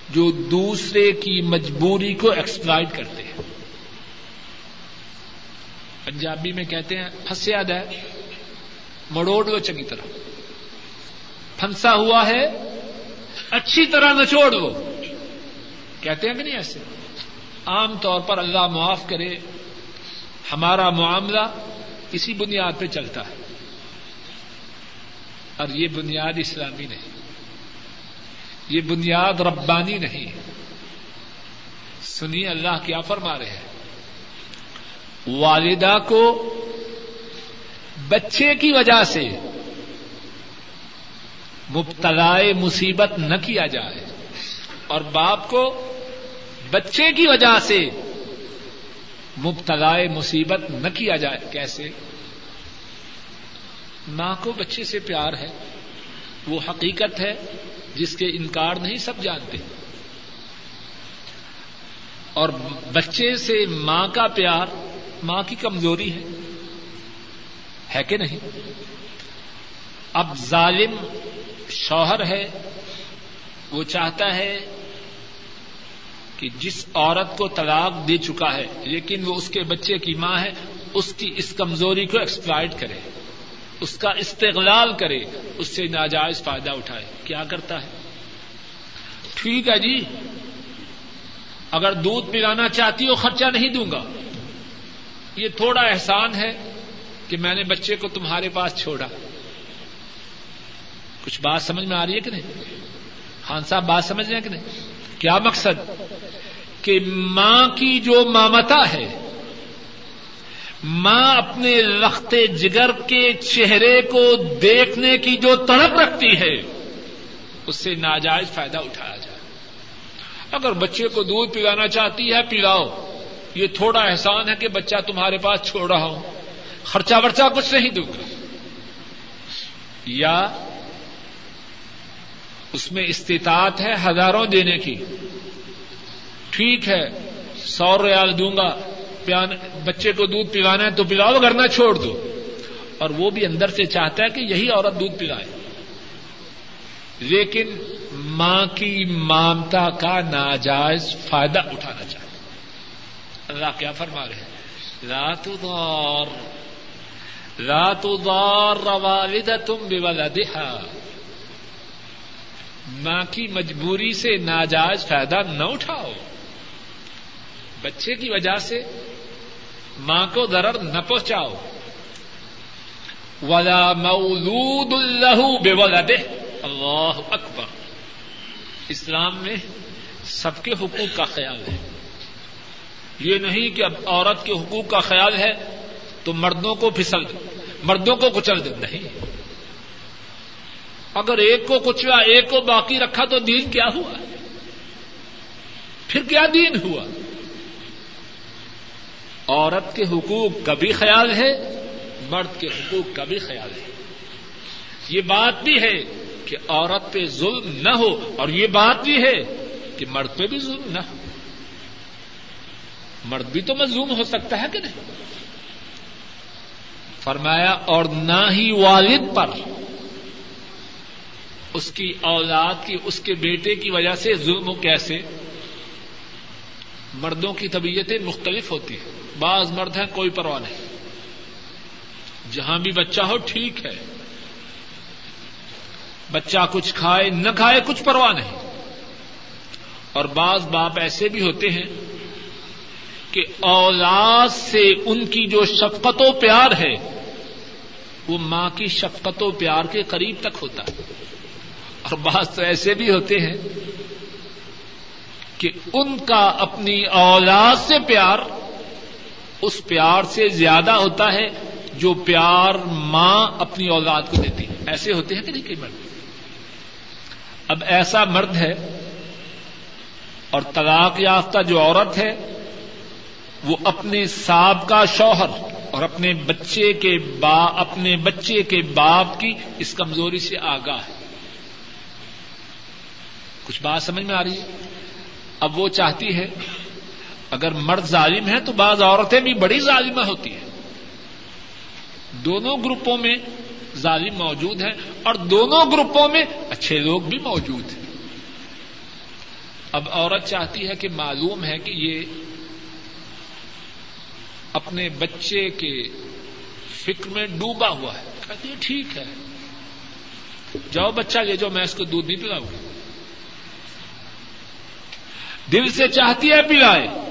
جو دوسرے کی مجبوری کو ایکسپلائٹ کرتے ہیں۔ پنجابی میں کہتے ہیں پھنسیا ہے مڑوڑ لو چنگی طرح۔ پھنسا ہوا ہے، اچھی طرح نچوڑ لو۔ کہتے ہیں کہ نہیں ایسے؟ عام طور پر اللہ معاف کرے، ہمارا معاملہ اسی بنیاد پہ چلتا ہے۔ اور یہ بنیاد اسلامی نہیں، یہ بنیاد ربانی نہیں۔ سنیے اللہ کیا فرما رہے ہیں۔ والدہ کو بچے کی وجہ سے مبتلا مصیبت نہ کیا جائے اور باپ کو بچے کی وجہ سے مبتلا مصیبت نہ کیا جائے۔ کیسے؟ ماں کو بچے سے پیار ہے، وہ حقیقت ہے جس کے انکار نہیں سب جانتے۔ اور بچے سے ماں کا پیار ماں کی کمزوری ہے ہے کہ نہیں؟ اب ظالم شوہر ہے، وہ چاہتا ہے کہ جس عورت کو طلاق دے چکا ہے، لیکن وہ اس کے بچے کی ماں ہے، اس کی اس کمزوری کو ایکسپلائٹ کرے، اس کا استغلال کرے، اس سے ناجائز فائدہ اٹھائے۔ کیا کرتا ہے؟ ٹھیک ہے جی اگر دودھ پلانا چاہتی ہو، خرچہ نہیں دوں گا۔ یہ تھوڑا احسان ہے کہ میں نے بچے کو تمہارے پاس چھوڑا۔ کچھ بات سمجھ میں آ رہی ہے کہ نہیں؟ خان صاحب، بات سمجھ رہے ہیں کہ نہیں؟ کیا مقصد؟ کہ ماں کی جو مامتا ہے، ماں اپنے لخت جگر کے چہرے کو دیکھنے کی جو تڑپ رکھتی ہے، اس سے ناجائز فائدہ اٹھایا جائے۔ اگر بچے کو دودھ پلانا چاہتی ہے، پلاؤ۔ یہ تھوڑا احسان ہے کہ بچہ تمہارے پاس چھوڑ رہا ہوں۔ خرچہ ورچہ کچھ نہیں دوں گا۔ یا اس میں استطاعت ہے ہزاروں دینے کی۔ ٹھیک ہے، سو ریال دوں گا۔ بچے کو دودھ پلانا ہے تو پلاؤ کرنا چھوڑ دو۔ اور وہ بھی اندر سے چاہتا ہے کہ یہی عورت دودھ پلائے۔ لیکن ماں کی مامتا کا ناجائز فائدہ اٹھانا چاہتا اللہ کیا فرما رہے ہیں؟ رات دور رات دور روالد تم بے ماں کی مجبوری سے ناجائز فائدہ نہ اٹھاؤ۔ بچے کی وجہ سے ماں کو درد نہ پہنچاؤ۔ ولا مولود اللہ بے اللہ اکبر۔ اسلام میں سب کے حقوق کا خیال ہے۔ یہ نہیں کہ اب عورت کے حقوق کا خیال ہے تو مردوں کو پھسل دے مردوں کو کچل دے نہیں۔ اگر ایک کو کچلا ایک کو باقی رکھا تو دین کیا ہوا؟ پھر کیا دین ہوا؟ عورت کے حقوق کا بھی خیال ہے، مرد کے حقوق کا بھی خیال ہے۔ یہ بات بھی ہے کہ عورت پہ ظلم نہ ہو، اور یہ بات بھی ہے کہ مرد پہ بھی ظلم نہ ہو۔ مرد بھی تو مظلوم ہو سکتا ہے کہ نہیں؟ فرمایا، اور نہ ہی والد پر۔ اس کی اولاد کی، اس کے بیٹے کی وجہ سے ظلم و کیسے؟ مردوں کی طبیعتیں مختلف ہوتی ہیں۔ بعض مرد ہیں، کوئی پرواہ نہیں۔ جہاں بھی بچہ ہو، ٹھیک ہے۔ بچہ کچھ کھائے، نہ کھائے، کچھ پرواہ نہیں۔ اور بعض باپ ایسے بھی ہوتے ہیں کہ اولاد سے ان کی جو شفقت و پیار ہے، وہ ماں کی شفقت و پیار کے قریب تک ہوتا ہے۔ اور بعض تو ایسے بھی ہوتے ہیں کہ ان کا اپنی اولاد سے پیار اس پیار سے زیادہ ہوتا ہے جو پیار ماں اپنی اولاد کو دیتی ہے۔ ایسے ہوتے ہیں کہ نہیں کئی مرد؟ اب ایسا مرد ہے اور طلاق یافتہ جو عورت ہے، وہ اپنے سابقہ شوہر اور اپنے بچے کے با، اپنے بچے کے باپ کی اس کمزوری سے آگاہ ہے۔ کچھ بات سمجھ میں آ رہی ہے؟ اب وہ چاہتی ہے اگر مرد ظالم ہے تو بعض عورتیں بھی بڑی ظالمہ ہوتی ہیں۔ دونوں گروپوں میں ظالم موجود ہیں اور دونوں گروپوں میں اچھے لوگ بھی موجود ہیں۔ اب عورت چاہتی ہے کہ معلوم ہے کہ یہ اپنے بچے کے فکر میں ڈوبا ہوا ہے۔ کہتی ہے ٹھیک ہے۔ جاؤ بچہ لے جاؤ، میں اس کو دودھ نہیں پلاؤں دل سے چاہتی ہے پلائے۔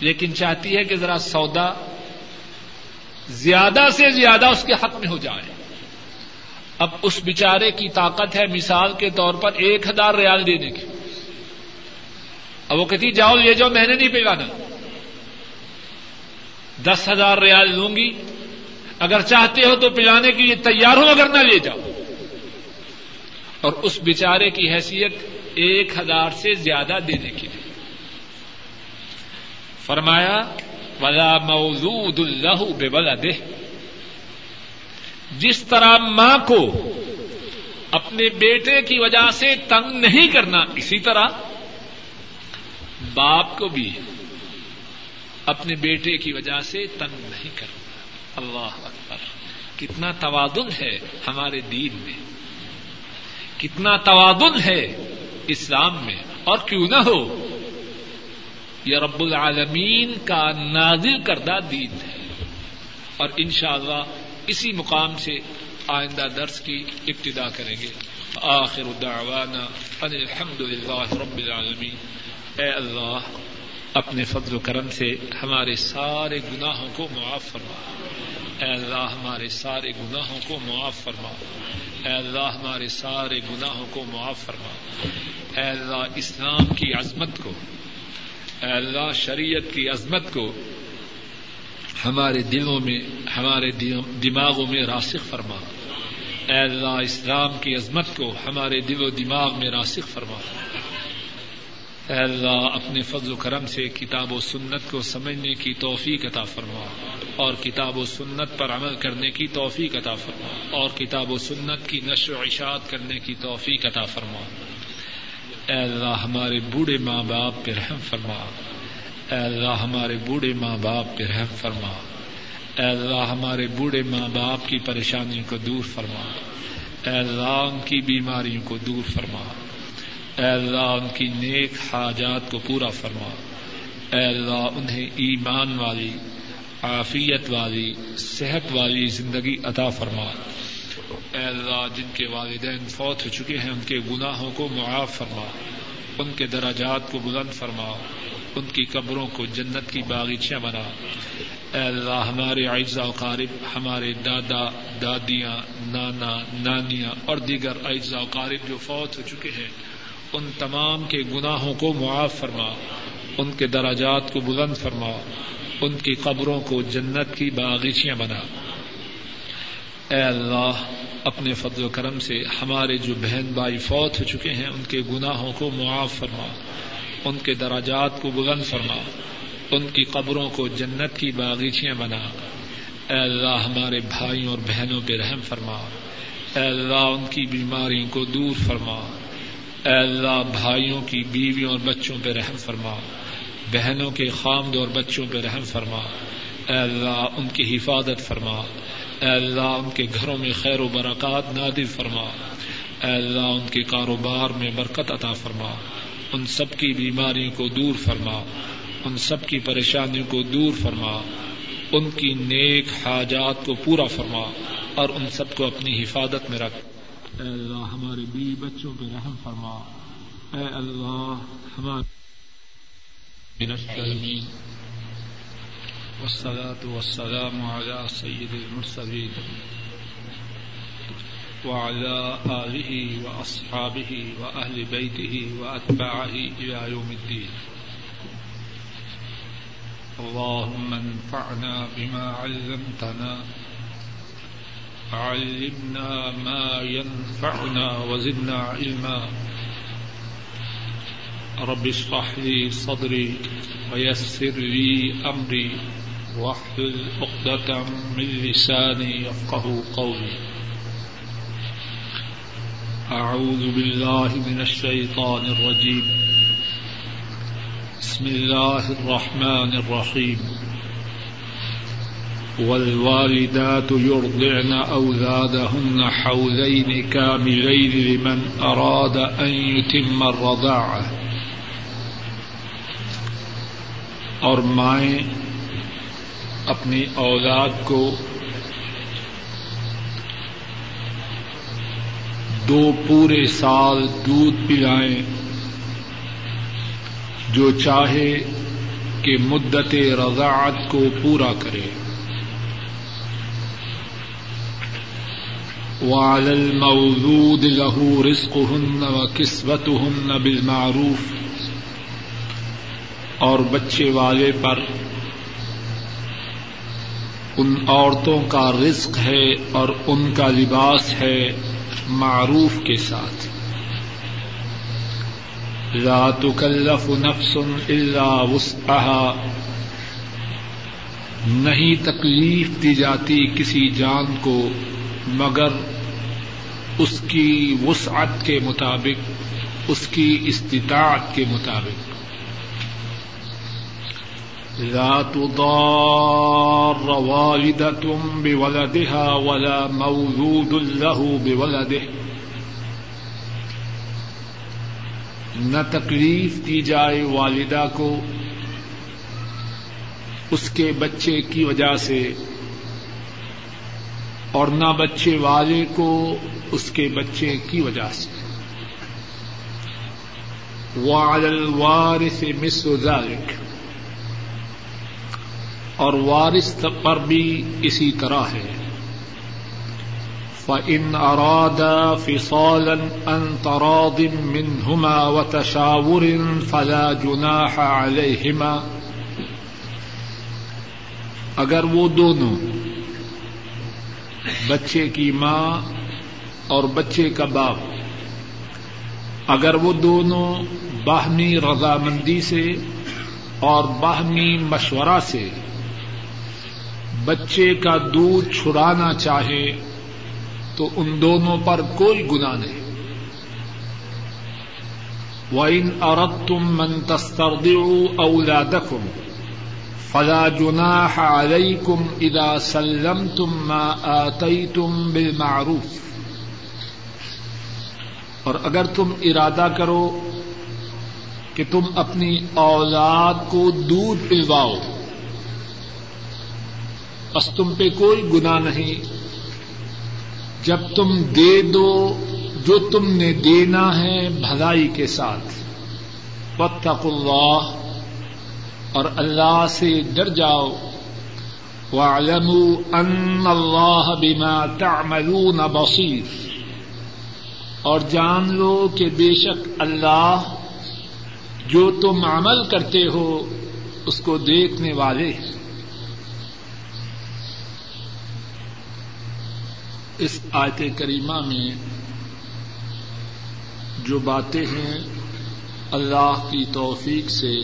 لیکن چاہتی ہے کہ ذرا سودا زیادہ سے زیادہ اس کے حق میں ہو جائے۔ اب اس بچارے کی طاقت ہے مثال کے طور پر ایک ہزار ریال دینے کی۔ اب وہ کہتی جاؤ یہ جو میں نے نہیں پلانا۔ دس ہزار ریال لوں گی۔ اگر چاہتے ہو تو پلانے کے لیے تیار ہو اگر نہ لے جاؤ۔ اور اس بچارے کی حیثیت ایک ہزار سے زیادہ دینے کی لیے۔ فرمایا، ولا موجود اللہ بے بلا دے جس طرح ماں کو اپنے بیٹے کی وجہ سے تنگ نہیں کرنا، اسی طرح باپ کو بھی اپنے بیٹے کی وجہ سے تنگ نہیں کرنا۔ اللہ اکبر۔ کتنا توادن ہے ہمارے دین میں۔ کتنا توادن ہے اسلام میں۔ اور کیوں نہ ہو یہ رب العالمین کا نازل کردہ دین ہے۔ اور انشاءاللہ اللہ اسی مقام سے آئندہ درس کی ابتدا کریں گے۔ آخر دعوانا ان الحمد للہ رب العالمین۔ اے اللہ، اپنے فضل و کرم سے ہمارے سارے گناہوں کو معاف فرما۔ اے اللہ، ہمارے سارے گناہوں کو معاف فرما۔ اے اللہ، ہمارے سارے گناہوں کو معاف فرما۔ اے اللہ، اسلام کی عظمت کو اے اللہ، شریعت کی عظمت کو ہمارے دلوں میں، ہمارے دماغوں میں راسخ فرما۔ اے اللہ، اسلام کی عظمت کو ہمارے دل و دماغ میں راسخ فرما۔ اے اللہ، اپنے فضل و کرم سے کتاب و سنت کو سمجھنے کی توفیق عطا فرما۔ اور کتاب و سنت پر عمل کرنے کی توفیق عطا فرما۔ اور کتاب و سنت کی نشر و اشاعت کرنے کی توفیق عطا فرما۔ اے اللہ ہمارے بوڑھے ماں باپ پہ رحم فرما۔ اے اللہ ہمارے بوڑھے ماں باپ پہ رحم فرما۔ اے اللہ ہمارے بوڑھے ماں باپ کی پریشانیوں کو دور فرما۔ اے اللہ ان کی بیماریوں کو دور فرما۔ اے اللہ ان کی نیک حاجات کو پورا فرما۔ اے اللہ انہیں ایمان والی، عافیت والی، صحت والی زندگی عطا فرما۔ اے اللہ، جن کے والدین فوت ہو چکے ہیں، ان کے گناہوں کو معاف فرما، ان کے دراجات کو بلند فرما، ان کی قبروں کو جنت کی باغیچیاں بنا۔ اے اللہ، ہمارے اعزا و قارب، ہمارے دادا، دادیاں، نانا، نانیاں اور دیگر اعزا و قارب جو فوت ہو چکے ہیں، ان تمام کے گناہوں کو معاف فرما، ان کے دراجات کو بلند فرما، ان کی قبروں کو جنت کی باغیچیاں بنا۔ اے اللہ، اپنے فضل و کرم سے ہمارے جو بہن بھائی فوت ہو چکے ہیں، ان کے گناہوں کو معاف فرما، ان کے دراجات کو بلند فرما، ان کی قبروں کو جنت کی باغیچیاں بنا۔ اے اللہ، ہمارے بھائیوں اور بہنوں پہ رحم فرما۔ اے اللہ، ان کی بیماریوں کو دور فرما۔ اے اللہ، بھائیوں کی بیویوں اور بچوں پہ رحم فرما۔ بہنوں کے خامد اور بچوں پہ رحم فرما۔ اے اللہ، ان کی حفاظت فرما۔ اے اللہ، ان کے گھروں میں خیر و برکات نادر فرما۔ اے اللہ، ان کے کاروبار میں برکت عطا فرما۔ ان سب کی بیماریوں کو دور فرما۔ ان سب کی پریشانیوں کو دور فرما۔ ان کی نیک حاجات کو پورا فرما۔ اور ان سب کو اپنی حفاظت میں رکھ۔ اے اللہ، ہمارے بیوی بچوں پہ رحم فرما۔ اے اللہ، ہمارے والصلاة والسلام على سيد المرسلين وعلى آله وأصحابه وأهل بيته وأتباعه إلى يوم الدين. اللهم انفعنا بما علمتنا، علمنا ما ينفعنا وزدنا علما. رب اشرح لي صدري ويسر لي أمري. واحلل عقدة من لساني يفقه قولي. أعوذ بالله من الشيطان الرجيم. بسم الله الرحمن الرحيم. والوالدات يرضعن أولادهن حولين كاملين لمن أراد أن يتم الرضاعة. اور مائیں اپنی اولاد کو دو پورے سال دودھ پلائیں جو چاہے کہ مدت رضاعت کو پورا کرے۔ وعلى المولود له رزقهن وكسوتهن بالمعروف اور بچے والے پر ان عورتوں کا رزق ہے اور ان کا لباس ہے معروف کے ساتھ۔ لا تکلف نفس الا وسعها نہیں تکلیف دی جاتی کسی جان کو، مگر اس کی وسعت کے مطابق، اس کی استطاعت کے مطابق۔ لا تضار والدة بولدها ولا مولود له بولده. نہ تکلیف دی جائے والدہ کو اس کے بچے کی وجہ سے اور نہ بچے والے کو اس کے بچے کی وجہ سے. وعلى الوارث مثل ذلك. اور وارث پر بھی اسی طرح ہے۔ فَإِنْ أَرَادَا فِصَالًا أَنْ تَرَاضٍ مِّنْهُمَا وَتَشَاوُرٍ فَلَا جُنَاحَ عَلَيْهِمَا۔ اگر وہ دونوں بچے کی ماں اور بچے کا باپ، اگر وہ دونوں باہمی رضامندی سے اور باہمی مشورہ سے بچے کا دودھ چھڑانا چاہے تو ان دونوں پر کوئی گنا نہیں۔ وَإِنْ أَرَدْتُمْ مَنْ تَسْتَرْضِعُوا أَوْلَادَكُمْ فلا جناح علیکم اذا سلمتم ما آتیتم بالمعروف۔ اور اگر تم ارادہ کرو کہ تم اپنی اولاد کو دودھ پلواؤ بس تم پہ کوئی گنا نہیں۔ جب تم دے دو جو تم نے دینا ہے بھلائی کے ساتھ۔ وقت اللہ اور اللہ سے ڈر جاؤ۔ وَاعْلَمُوا أَنَّ اللَّهَ بِمَا تَعْمَلُونَ بَصِيرٌ اور جان لو کہ بے شک اللہ جو تم عمل کرتے ہو اس کو دیکھنے والے۔ اس آیت کریمہ میں جو باتیں ہیں اللہ کی توفیق سے،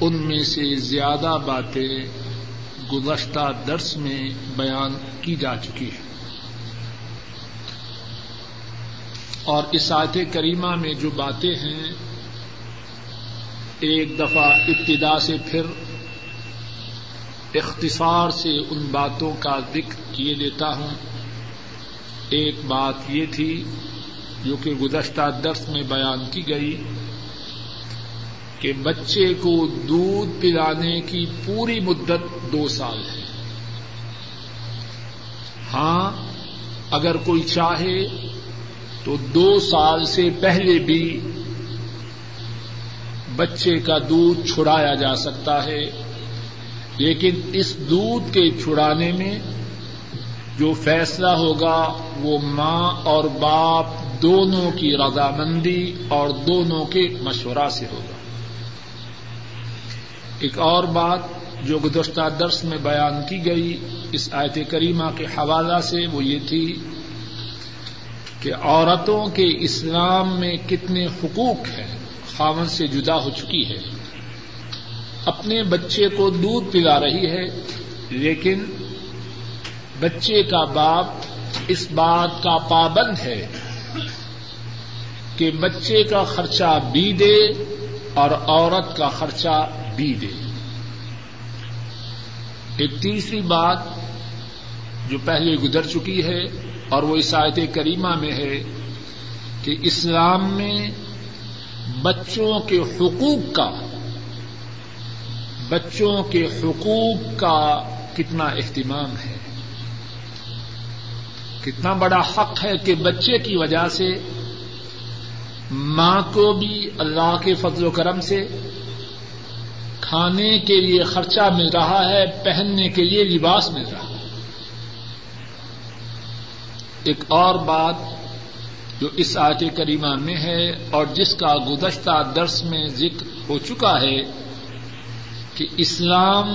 ان میں سے زیادہ باتیں گزشتہ درس میں بیان کی جا چکی ہیں۔ اور اس آیت کریمہ میں جو باتیں ہیں، ایک دفعہ ابتدا سے پھر اختصار سے ان باتوں کا ذکر کیے دیتا ہوں۔ ایک بات یہ تھی جو کہ گزشتہ درس میں بیان کی گئی کہ بچے کو دودھ پلانے کی پوری مدت دو سال ہے۔ ہاں اگر کوئی چاہے تو دو سال سے پہلے بھی بچے کا دودھ چھڑایا جا سکتا ہے۔ لیکن اس دودھ کے چھڑانے میں جو فیصلہ ہوگا وہ ماں اور باپ دونوں کی رضامندی اور دونوں کے مشورہ سے ہوگا۔ ایک اور بات جو گزشتہ درس میں بیان کی گئی اس آیت کریمہ کے حوالہ سے وہ یہ تھی کہ عورتوں کے اسلام میں کتنے حقوق ہیں، خاون سے جدا ہو چکی ہے۔ اپنے بچے کو دودھ پلا رہی ہے، لیکن بچے کا باپ اس بات کا پابند ہے کہ بچے کا خرچہ بھی دے اور عورت کا خرچہ بھی دے۔ ایک تیسری بات جو پہلے گزر چکی ہے اور وہ اس آیت کریمہ میں ہے کہ اسلام میں بچوں کے حقوق کا بچوں کے حقوق کا کتنا اہتمام ہے۔ کتنا بڑا حق ہے کہ بچے کی وجہ سے، ماں کو بھی اللہ کے فضل و کرم سے کھانے کے لیے خرچہ مل رہا ہے، پہننے کے لیے لباس مل رہا ہے۔ ایک اور بات جو اس آیت کریمہ میں ہے اور جس کا گزشتہ درس میں ذکر ہو چکا ہے کہ اسلام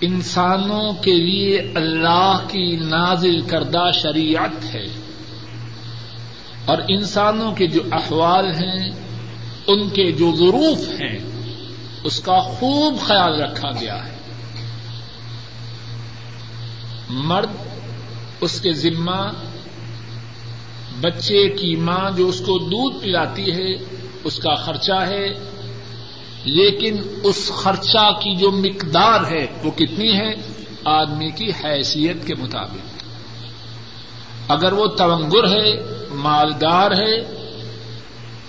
انسانوں کے لیے اللہ کی نازل کردہ شریعت ہے۔ اور انسانوں کے جو احوال ہیں، ان کے جو ظروف ہیں، اس کا خوب خیال رکھا گیا ہے۔ مرد اس کے ذمہ، بچے کی ماں جو اس کو دودھ پلاتی ہے، اس کا خرچہ ہے۔ لیکن اس خرچہ کی جو مقدار ہے وہ کتنی ہے؟ آدمی کی حیثیت کے مطابق۔ اگر وہ تونگر ہے، مالدار ہے،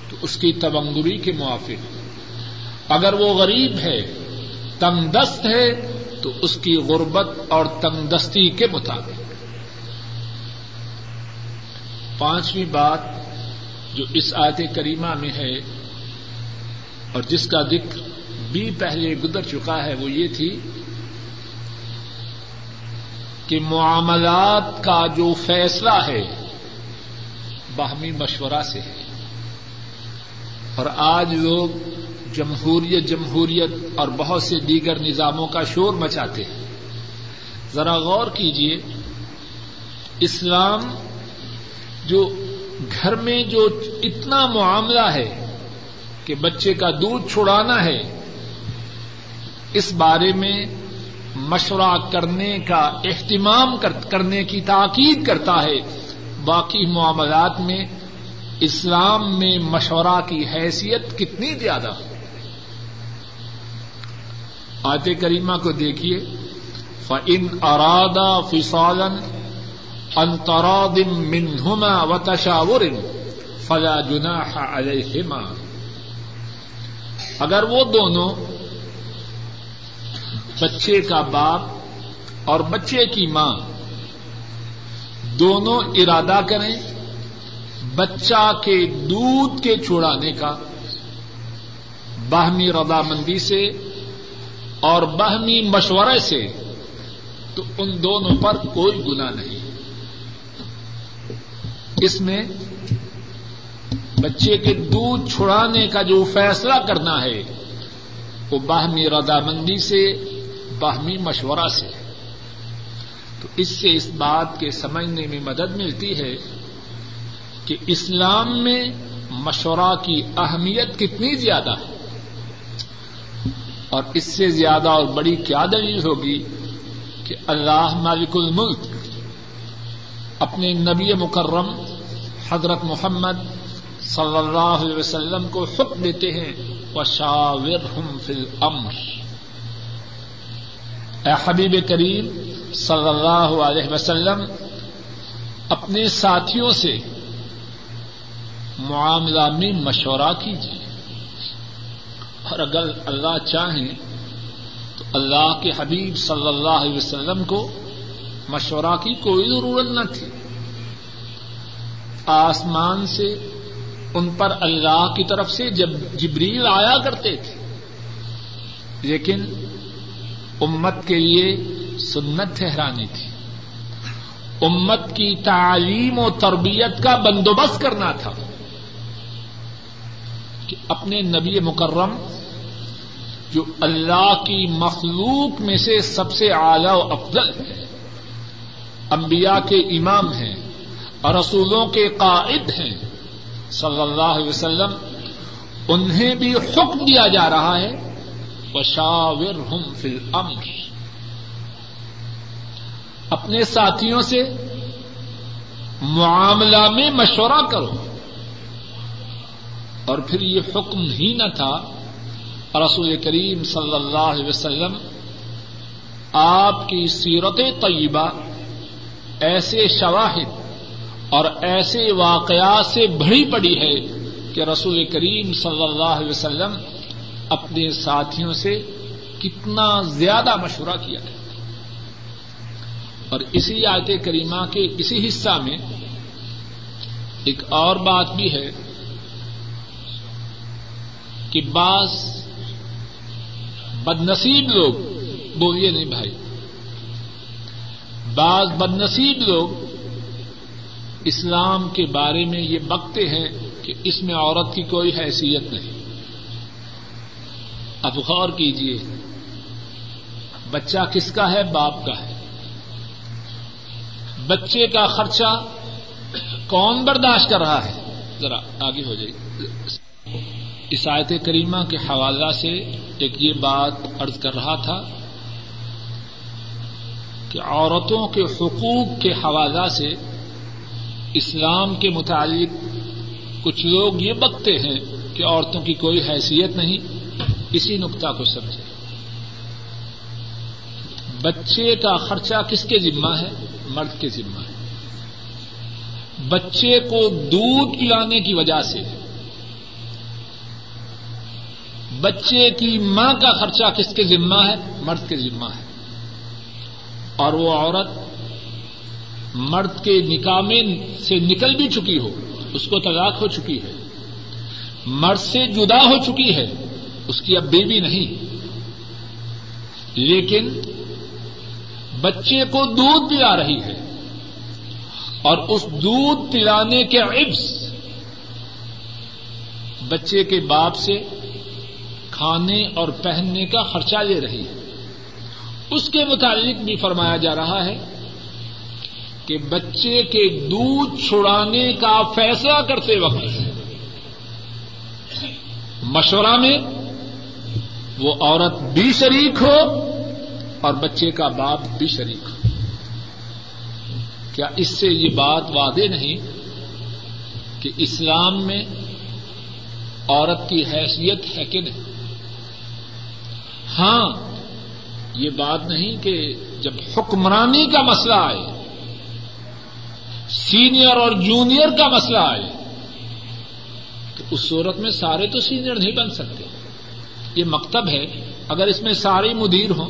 تو اس کی تونگری کے موافق۔ اگر وہ غریب ہے تنگ دست ہے، تو اس کی غربت اور تنگ دستی کے مطابق۔ پانچویں بات جو اس آیت کریمہ میں ہے اور جس کا ذکر بھی پہلے گزر چکا ہے وہ یہ تھی کہ معاملات کا جو فیصلہ ہے باہمی مشورہ سے ہے۔ اور آج لوگ جمہوریت جمہوریت اور بہت سے دیگر نظاموں کا شور مچاتے ہیں۔ ذرا غور کیجیے اسلام جو گھر میں جو اتنا معاملہ ہے کہ بچے کا دودھ چھڑانا ہے، اس بارے میں مشورہ کرنے کا اہتمام کرنے کی تاکید کرتا ہے۔ باقی معاملات میں اسلام میں مشورہ کی حیثیت کتنی زیادہ آیت کریمہ کو دیکھیے۔ فن ارادہ فسالن انترادم منہما و تشاور فلا جناح علیہما اگر وہ دونوں بچے کا باپ اور بچے کی ماں دونوں ارادہ کریں بچہ کے دودھ کے چھڑانے کا، باہمی رضامندی سے اور باہمی مشورے سے، تو ان دونوں پر کوئی گنا نہیں۔ اس میں بچے کے دودھ چھڑانے کا جو فیصلہ کرنا ہے، وہ باہمی رضامندی سے، باہمی مشورہ سے۔ تو اس سے اس بات کے سمجھنے میں مدد ملتی ہے کہ اسلام میں مشورہ کی اہمیت کتنی زیادہ ہے۔ اور اس سے زیادہ اور بڑی کیا دلیل ہوگی کہ اللہ مالک الملک، اپنے نبی مکرم، حضرت محمد صلی اللہ علیہ وسلم کو حکم دیتے ہیں وشاور ہم فل امر اے حبیب کریم صلی اللہ علیہ وسلم، اپنے ساتھیوں سے معاملہ میں مشورہ کیجیے اور اگر اللہ چاہیں تو اللہ کے حبیب صلی اللہ علیہ وسلم کو مشورہ کی کوئی ضرورت نہ تھی۔ آسمان سے ان پر اللہ کی طرف سے جب جبریل آیا کرتے تھے۔ لیکن امت کے لیے سنت ٹھہرانی تھی۔ امت کی تعلیم و تربیت کا بندوبست کرنا تھا۔ کہ اپنے نبی مکرم، جو اللہ کی مخلوق میں سے سب سے اعلی و افضل ہے، انبیاء کے امام ہیں، اور رسولوں کے قائد ہیں۔ صلی اللہ علیہ وسلم، انہیں بھی حکم دیا جا رہا ہے وشاور ہم فل امر اپنے ساتھیوں سے معاملہ میں مشورہ کرو۔ اور پھر یہ حکم ہی نہ تھا، رسول کریم صلی اللہ علیہ وسلم، آپ کی سیرت طیبہ، ایسے شواہد اور ایسے واقعات سے بھری پڑی ہے کہ رسول کریم صلی اللہ علیہ وسلم اپنے ساتھیوں سے کتنا زیادہ مشورہ کیا ہے۔ اور اسی آیت کریمہ کے اسی حصہ میں ایک اور بات بھی ہے کہ بعض بد نصیب لوگ بولیے نہیں بھائی، بعض بد نصیب لوگ اسلام کے بارے میں یہ بکتے ہیں کہ اس میں عورت کی کوئی حیثیت نہیں۔ اب غور کیجیے بچہ کس کا ہے؟ باپ کا ہے۔ بچے کا خرچہ کون برداشت کر رہا ہے؟ ذرا آگے ہو جائے اس آیت کریمہ کے حوالہ سے ایک یہ بات ارض کر رہا تھا کہ عورتوں کے حقوق کے حوالہ سے اسلام کے متعلق کچھ لوگ یہ بکتے ہیں کہ عورتوں کی کوئی حیثیت نہیں، اسی نقطہ کو سمجھے بچے کا خرچہ کس کے ذمہ ہے؟ مرد کے ذمہ ہے۔ بچے کو دودھ پلانے کی وجہ سے۔ بچے کی ماں کا خرچہ کس کے ذمہ ہے؟ مرد کے ذمہ ہے۔ اور وہ عورت مرد کے نکاح میں سے نکل بھی چکی ہو، اس کو طلاق ہو چکی ہے۔ مرد سے جدا ہو چکی ہے، اس کی اب بیوی نہیں۔ لیکن بچے کو دودھ پلا رہی ہے۔ اور اس دودھ پلانے کے عبس بچے کے باپ سے کھانے اور پہننے کا خرچہ لے رہی ہے۔ اس کے متعلق بھی فرمایا جا رہا ہے کہ بچے کے دودھ چھڑانے کا فیصلہ کرتے وقت مشورہ میں وہ عورت بھی شریک ہو اور بچے کا باپ بھی شریک ہو۔ کیا اس سے یہ بات واضح نہیں کہ اسلام میں عورت کی حیثیت ہے کہ نہیں؟ ہاں یہ بات نہیں کہ جب حکمرانی کا مسئلہ آئے سینئر اور جونیئر کا مسئلہ آئے تو اس صورت میں سارے تو سینئر نہیں بن سکتے۔ یہ مکتب ہے۔ اگر اس میں سارے مدیر ہوں،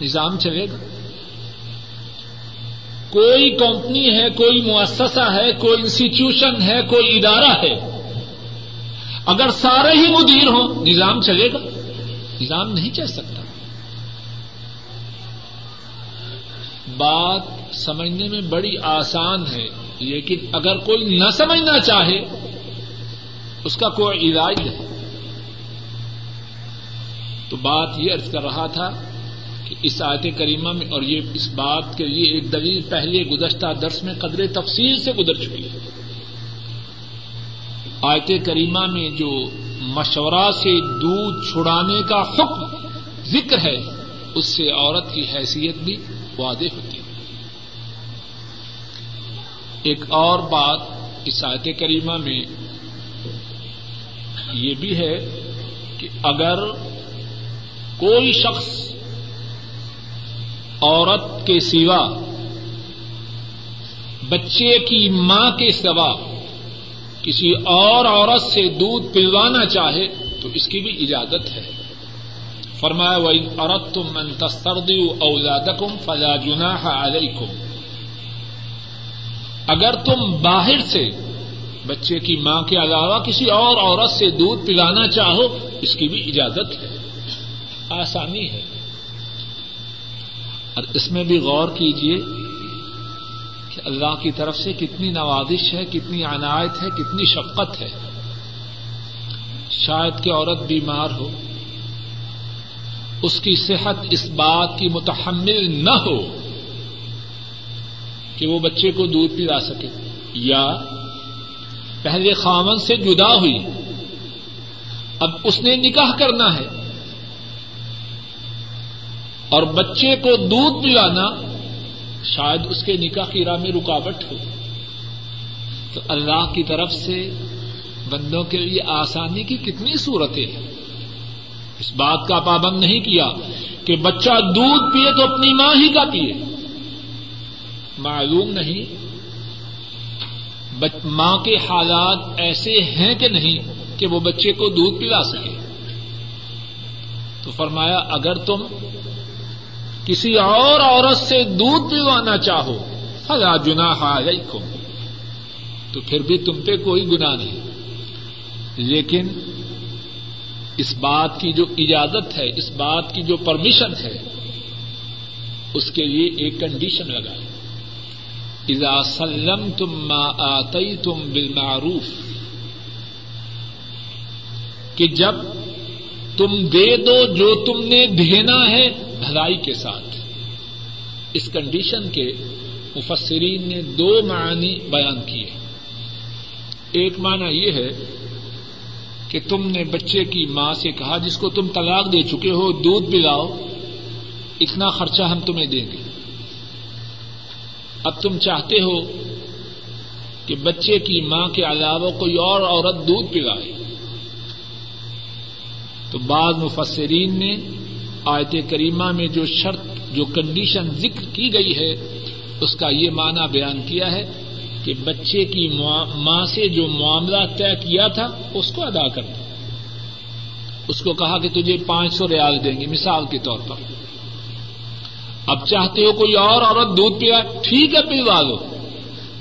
نظام چلے گا۔ کوئی کمپنی ہے، کوئی مؤسسہ ہے، کوئی انسٹیٹیوشن ہے، کوئی ادارہ ہے۔ اگر سارے ہی مدیر ہوں، نظام چلے گا۔ نظام نہیں چل سکتا۔ بات سمجھنے میں بڑی آسان ہے، لیکن اگر کوئی نہ سمجھنا چاہے، اس کا کوئی علاج ہے تو بات یہ ارض کر رہا تھا کہ اس آیت کریمہ میں اور یہ اس بات کے لیے ایک دلیل پہلے گزشتہ درس میں قدر تفصیل سے گزر چکی ہے۔ آیت کریمہ میں جو مشورہ سے دودھ چھڑانے کا حکم ذکر ہے، اس سے عورت کی حیثیت بھی واضح ہوتی ہے ایک اور بات اس آیت کریمہ میں یہ بھی ہے کہ اگر کوئی شخص عورت کے سوا بچے کی ماں کے سوا کسی اور عورت سے دودھ پلوانا چاہے تو اس کی بھی اجازت ہے۔ فرمایا وہ عورت تم منتستردی اولادکم فلا جناح علیکم اگر تم باہر سے بچے کی ماں کے علاوہ کسی اور عورت سے دودھ پلانا چاہو، اس کی بھی اجازت ہے۔ آسانی ہے۔ اور اس میں بھی غور کیجیے کہ اللہ کی طرف سے کتنی نوازش ہے، کتنی عنایت ہے، کتنی شفقت ہے۔ شاید کہ عورت بیمار ہو، اس کی صحت اس بات کی متحمل نہ ہو۔ کہ وہ بچے کو دودھ پلا سکے۔ یا پہلے خامن سے جدا ہوئی۔ اب اس نے نکاح کرنا ہے۔ اور بچے کو دودھ پلانا شاید اس کے نکاح کی راہ میں رکاوٹ ہو۔ تو اللہ کی طرف سے بندوں کے لیے آسانی کی کتنی صورتیں ہیں۔ اس بات کا پابند نہیں کیا کہ بچہ دودھ پیے تو اپنی ماں ہی کا پیے۔ معلوم نہیں۔ ماں کے حالات ایسے ہیں کہ نہیں کہ وہ بچے کو دودھ پلا سکے۔ تو فرمایا، اگر تم کسی اور عورت سے دودھ پلوانا چاہو، فلا جناح علیکم۔ تو پھر بھی تم پہ کوئی گنا نہیں۔ لیکن اس بات کی جو اجازت ہے، اس بات کی جو پرمیشن ہے، اس کے لیے ایک کنڈیشن لگا۔ اذا سلم تم ما آتی تم بالمعروف، کہ جب تم دے دو جو تم نے دینا ہے بھلائی کے ساتھ۔ اس کنڈیشن کے مفسرین نے دو معنی بیان کیے۔ ایک معنی یہ ہے کہ تم نے بچے کی ماں سے کہا جس کو تم طلاق دے چکے ہو، دودھ پلاؤ، اتنا خرچہ ہم تمہیں دیں گے۔ اب تم چاہتے ہو کہ بچے کی ماں کے علاوہ کوئی اور عورت دودھ پلائے۔ تو بعض مفسرین نے آیت کریمہ میں جو شرط، جو کنڈیشن ذکر کی گئی ہے، اس کا یہ معنی بیان کیا ہے کہ بچے کی ماں سے جو معاملہ طے کیا تھا، اس کو ادا کر اس کو کہا کہ تجھے پانچ سو ریال دیں گے، مثال کے طور پر۔ اب چاہتے ہو کوئی اور عورت دودھ پیا ٹھیک ہے، پلوا دو۔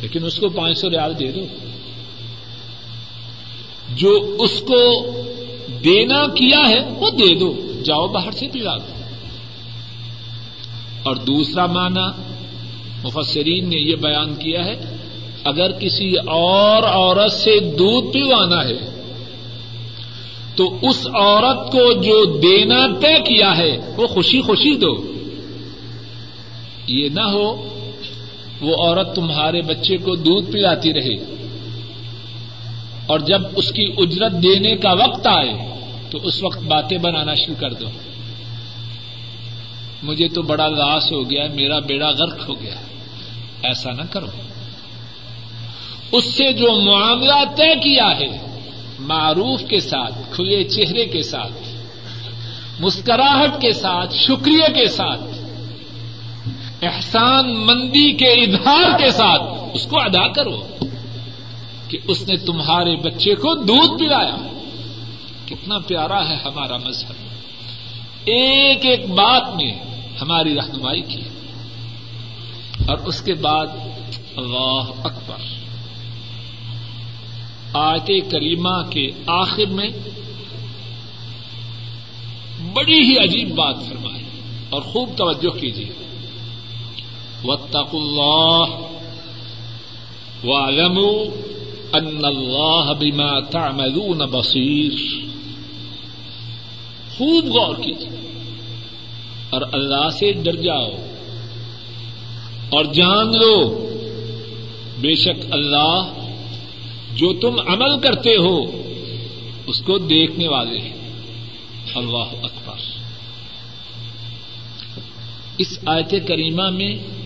لیکن اس کو پانچ سو ریال دے دو۔ جو اس کو دینا کیا ہے، وہ دے دو۔ جاؤ باہر سے پلا دو۔ اور دوسرا معنی، مفسرین نے یہ بیان کیا ہے، اگر کسی اور عورت سے دودھ پلوانا ہے، تو اس عورت کو جو دینا طے کیا ہے، وہ خوشی خوشی دو۔ یہ نہ ہو، وہ عورت تمہارے بچے کو دودھ پلاتی رہے۔ اور جب اس کی اجرت دینے کا وقت آئے، تو اس وقت باتیں بنانا شروع کر دو۔ مجھے تو بڑا لاس ہو گیا، میرا بیڑا غرق ہو گیا۔ ایسا نہ کرو۔ اس سے جو معاملہ طے کیا ہے، معروف کے ساتھ، کھلے چہرے کے ساتھ، مسکراہٹ کے ساتھ، شکریہ کے ساتھ احسان مندی کے اظہار کے ساتھ اس کو ادا کرو کہ اس نے تمہارے بچے کو دودھ پلایا۔ کتنا پیارا ہے ہمارا مذہب۔ ایک ایک بات میں ہماری رہنمائی کی۔ اور اس کے بعد اللہ اکبر۔ آیت کریمہ کے آخر میں بڑی ہی عجیب بات فرمائی اور خوب توجہ کیجیے۔ وطق اللہ وعلموا ان اللہ بما تعملون بصیر خوب غور کیجیے اور اللہ سے ڈر جاؤ اور جان لو بے شک اللہ جو تم عمل کرتے ہو اس کو دیکھنے والے ہیں۔ اللہ اکبر۔ اس آیت کریمہ میں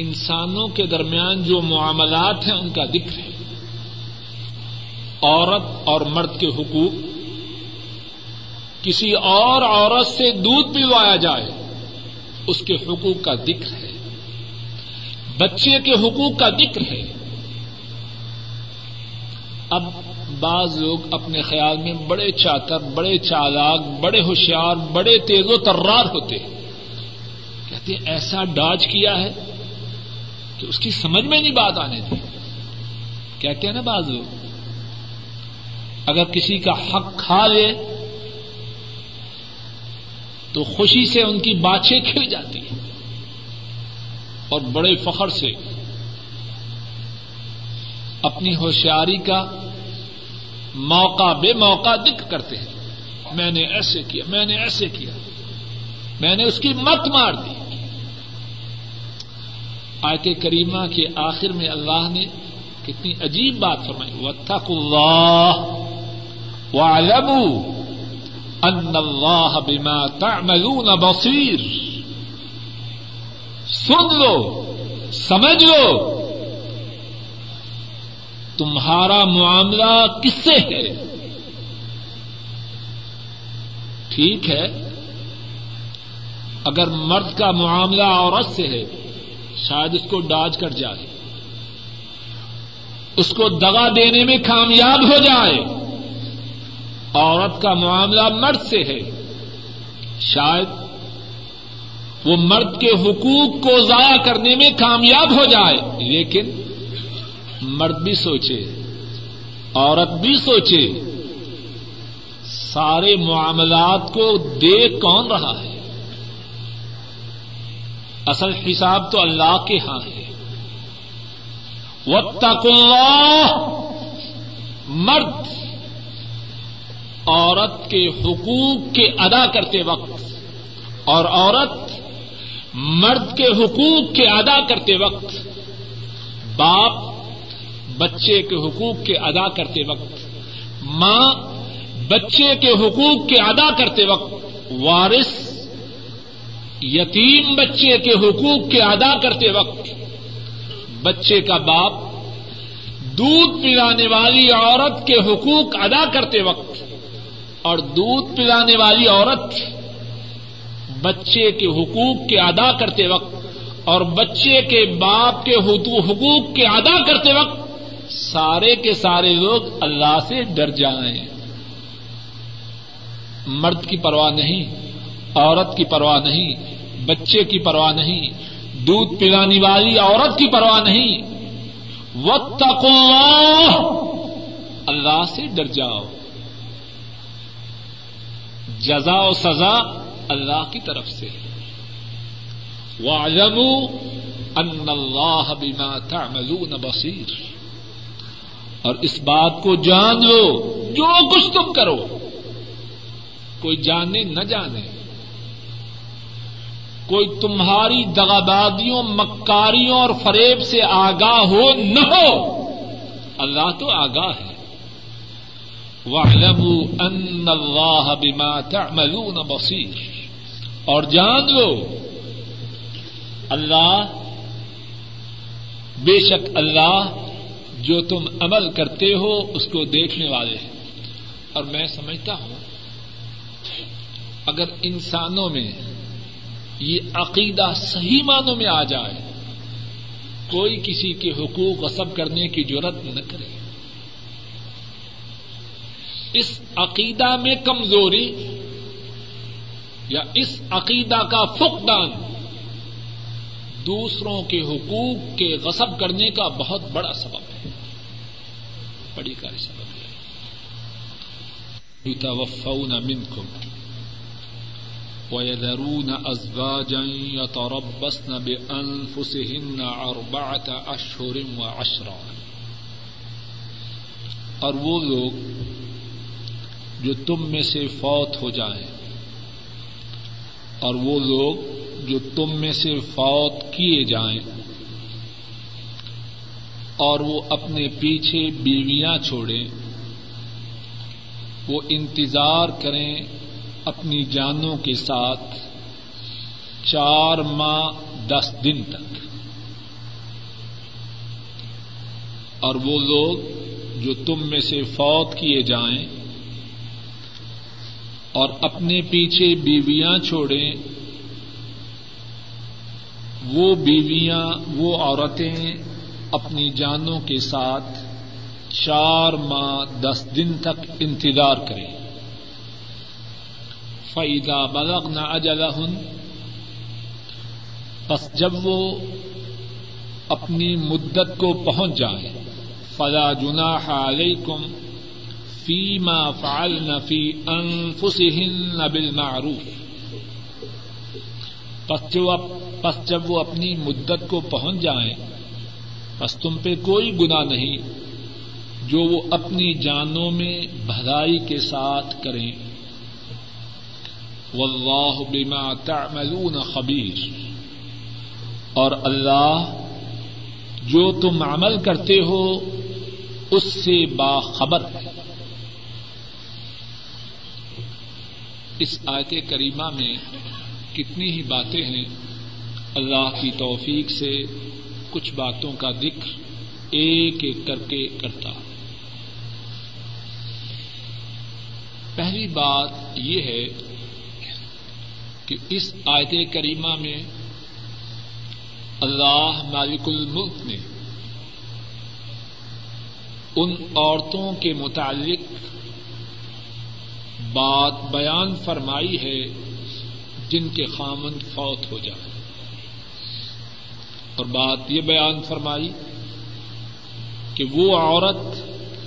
انسانوں کے درمیان جو معاملات ہیں ان کا ذکر ہے۔ عورت اور مرد کے حقوق۔ کسی اور عورت سے دودھ پلوایا جائے، اس کے حقوق کا ذکر ہے۔ بچے کے حقوق کا ذکر ہے۔ اب بعض لوگ اپنے خیال میں بڑے چاتر بڑے چالاک، بڑے ہوشیار، بڑے تیز و ترار ہوتے ہیں۔ کہتے ہیں، ایسا ڈاج کیا ہے۔ کہ اس کی سمجھ میں نہیں بات آنے دی۔ کہتے ہیں نا بعض لوگ؟ اگر کسی کا حق کھا لے، تو خوشی سے ان کی باتیں کھل جاتی ہیں۔ اور بڑے فخر سے اپنی ہوشیاری کا موقع بے موقع دکھ کرتے ہیں۔ میں نے ایسے کیا، میں نے ایسے کیا۔ میں نے اس کی مت مار دی۔ آیت کریمہ کے آخر میں اللہ نے کتنی عجیب بات فرمائی وطق اللہ وعلموا ان اللہ بما تعملون بصیر سن لو، سمجھ لو، تمہارا معاملہ کس سے ہے؟ ٹھیک ہے، اگر مرد کا معاملہ عورت سے ہے شاید اس کو ڈاج کر جائے، اس کو دگا دینے میں کامیاب ہو جائے۔ عورت کا معاملہ مرد سے ہے۔ شاید وہ مرد کے حقوق کو ضائع کرنے میں کامیاب ہو جائے، لیکن مرد بھی سوچے، عورت بھی سوچے، سارے معاملات کو دیکھ کون رہا ہے؟ اصل حساب تو اللہ کے ہاں ہے۔ وطق اللہ مرد، عورت کے حقوق کے ادا کرتے وقت، اور عورت مرد کے حقوق کے ادا کرتے وقت، باپ بچے کے حقوق کے ادا کرتے وقت، ماں بچے کے حقوق کے ادا کرتے وقت، وارث یتیم بچے کے حقوق کے ادا کرتے وقت بچے کا باپ دودھ پلانے والی عورت کے حقوق ادا کرتے وقت اور دودھ پلانے والی عورت بچے کے حقوق کے ادا کرتے وقت اور بچے کے باپ کے حقوق کے ادا کرتے وقت سارے کے سارے لوگ اللہ سے ڈر جائیں۔ مرد کی پرواہ نہیں۔ عورت کی پرواہ نہیں، بچے کی پرواہ نہیں، دودھ پلانے والی عورت کی پرواہ نہیں۔ وقت اللہ سے ڈر جاؤ۔ جزا و سزا اللہ کی طرف سے ان اللہ بما تعملون بصیر اور اس بات کو جان لو، جو کچھ تم کرو۔ کوئی جانے، نہ جانے۔ کوئی تمہاری دغابادیوں، مکاریوں اور فریب سے آگاہ ہو نہ ہو۔ اللہ تو آگاہ ہے۔ وَاعْلَمُوا أَنَّ اللَّهَ بِمَا تَعْمَلُونَ بَصِيرٌ۔ اور جان لو، اللہ، بے شک اللہ جو تم عمل کرتے ہو، اس کو دیکھنے والے ہیں۔ اور میں سمجھتا ہوں، اگر انسانوں میں یہ عقیدہ صحیح معنوں میں آ جائے، کوئی کسی کے حقوق غصب کرنے کی ضرورت نہ کرے۔ اس عقیدہ میں کمزوری یا اس عقیدہ کا فقدان دوسروں کے حقوق کے غصب کرنے کا بہت بڑا سبب ہے۔ بڑی کاری سبب ہے۔ يتوفون منكم ويذرون أزواجا يتربصن بأنفسهن أربعة أشهر وعشرا اور وہ لوگ جو تم میں سے فوت ہو جائیں، اور وہ لوگ جو تم میں سے فوت کیے جائیں، اور وہ اپنے پیچھے بیویاں چھوڑیں، وہ انتظار کریں اپنی جانوں کے ساتھ چار ماہ دس دن تک۔ اور وہ لوگ جو تم میں سے فوت کیے جائیں اور اپنے پیچھے بیویاں چھوڑیں، وہ بیویاں، وہ عورتیں اپنی جانوں کے ساتھ چار ماہ دس دن تک انتظار کریں۔ فعیدہ بلغ نہ اجلا بس جب وہ اپنی مدت کو پہنچ جائیں فلا جناح علیکم فیما فعلن فی انفسہن بالمعروف۔ پس جو پس جب وہ اپنی مدت کو پہنچ جائیں بس تم پہ کوئی گنا نہیں، جو وہ اپنی جانوں میں بھلائی کے ساتھ کریں۔ واللہ بما تعملون خبیر۔ اور اللہ جو تم عمل کرتے ہو، اس سے باخبر ہے۔ اس آیت کریمہ میں کتنی ہی باتیں ہیں۔ اللہ کی توفیق سے کچھ باتوں کا ذکر ایک ایک کر کے کرتا۔ پہلی بات یہ ہے کہ اس آیت کریمہ میں اللہ مالک الملک نے ان عورتوں کے متعلق بات بیان فرمائی ہے جن کے خامن فوت ہو جائے۔ اور بات یہ بیان فرمائی کہ وہ عورت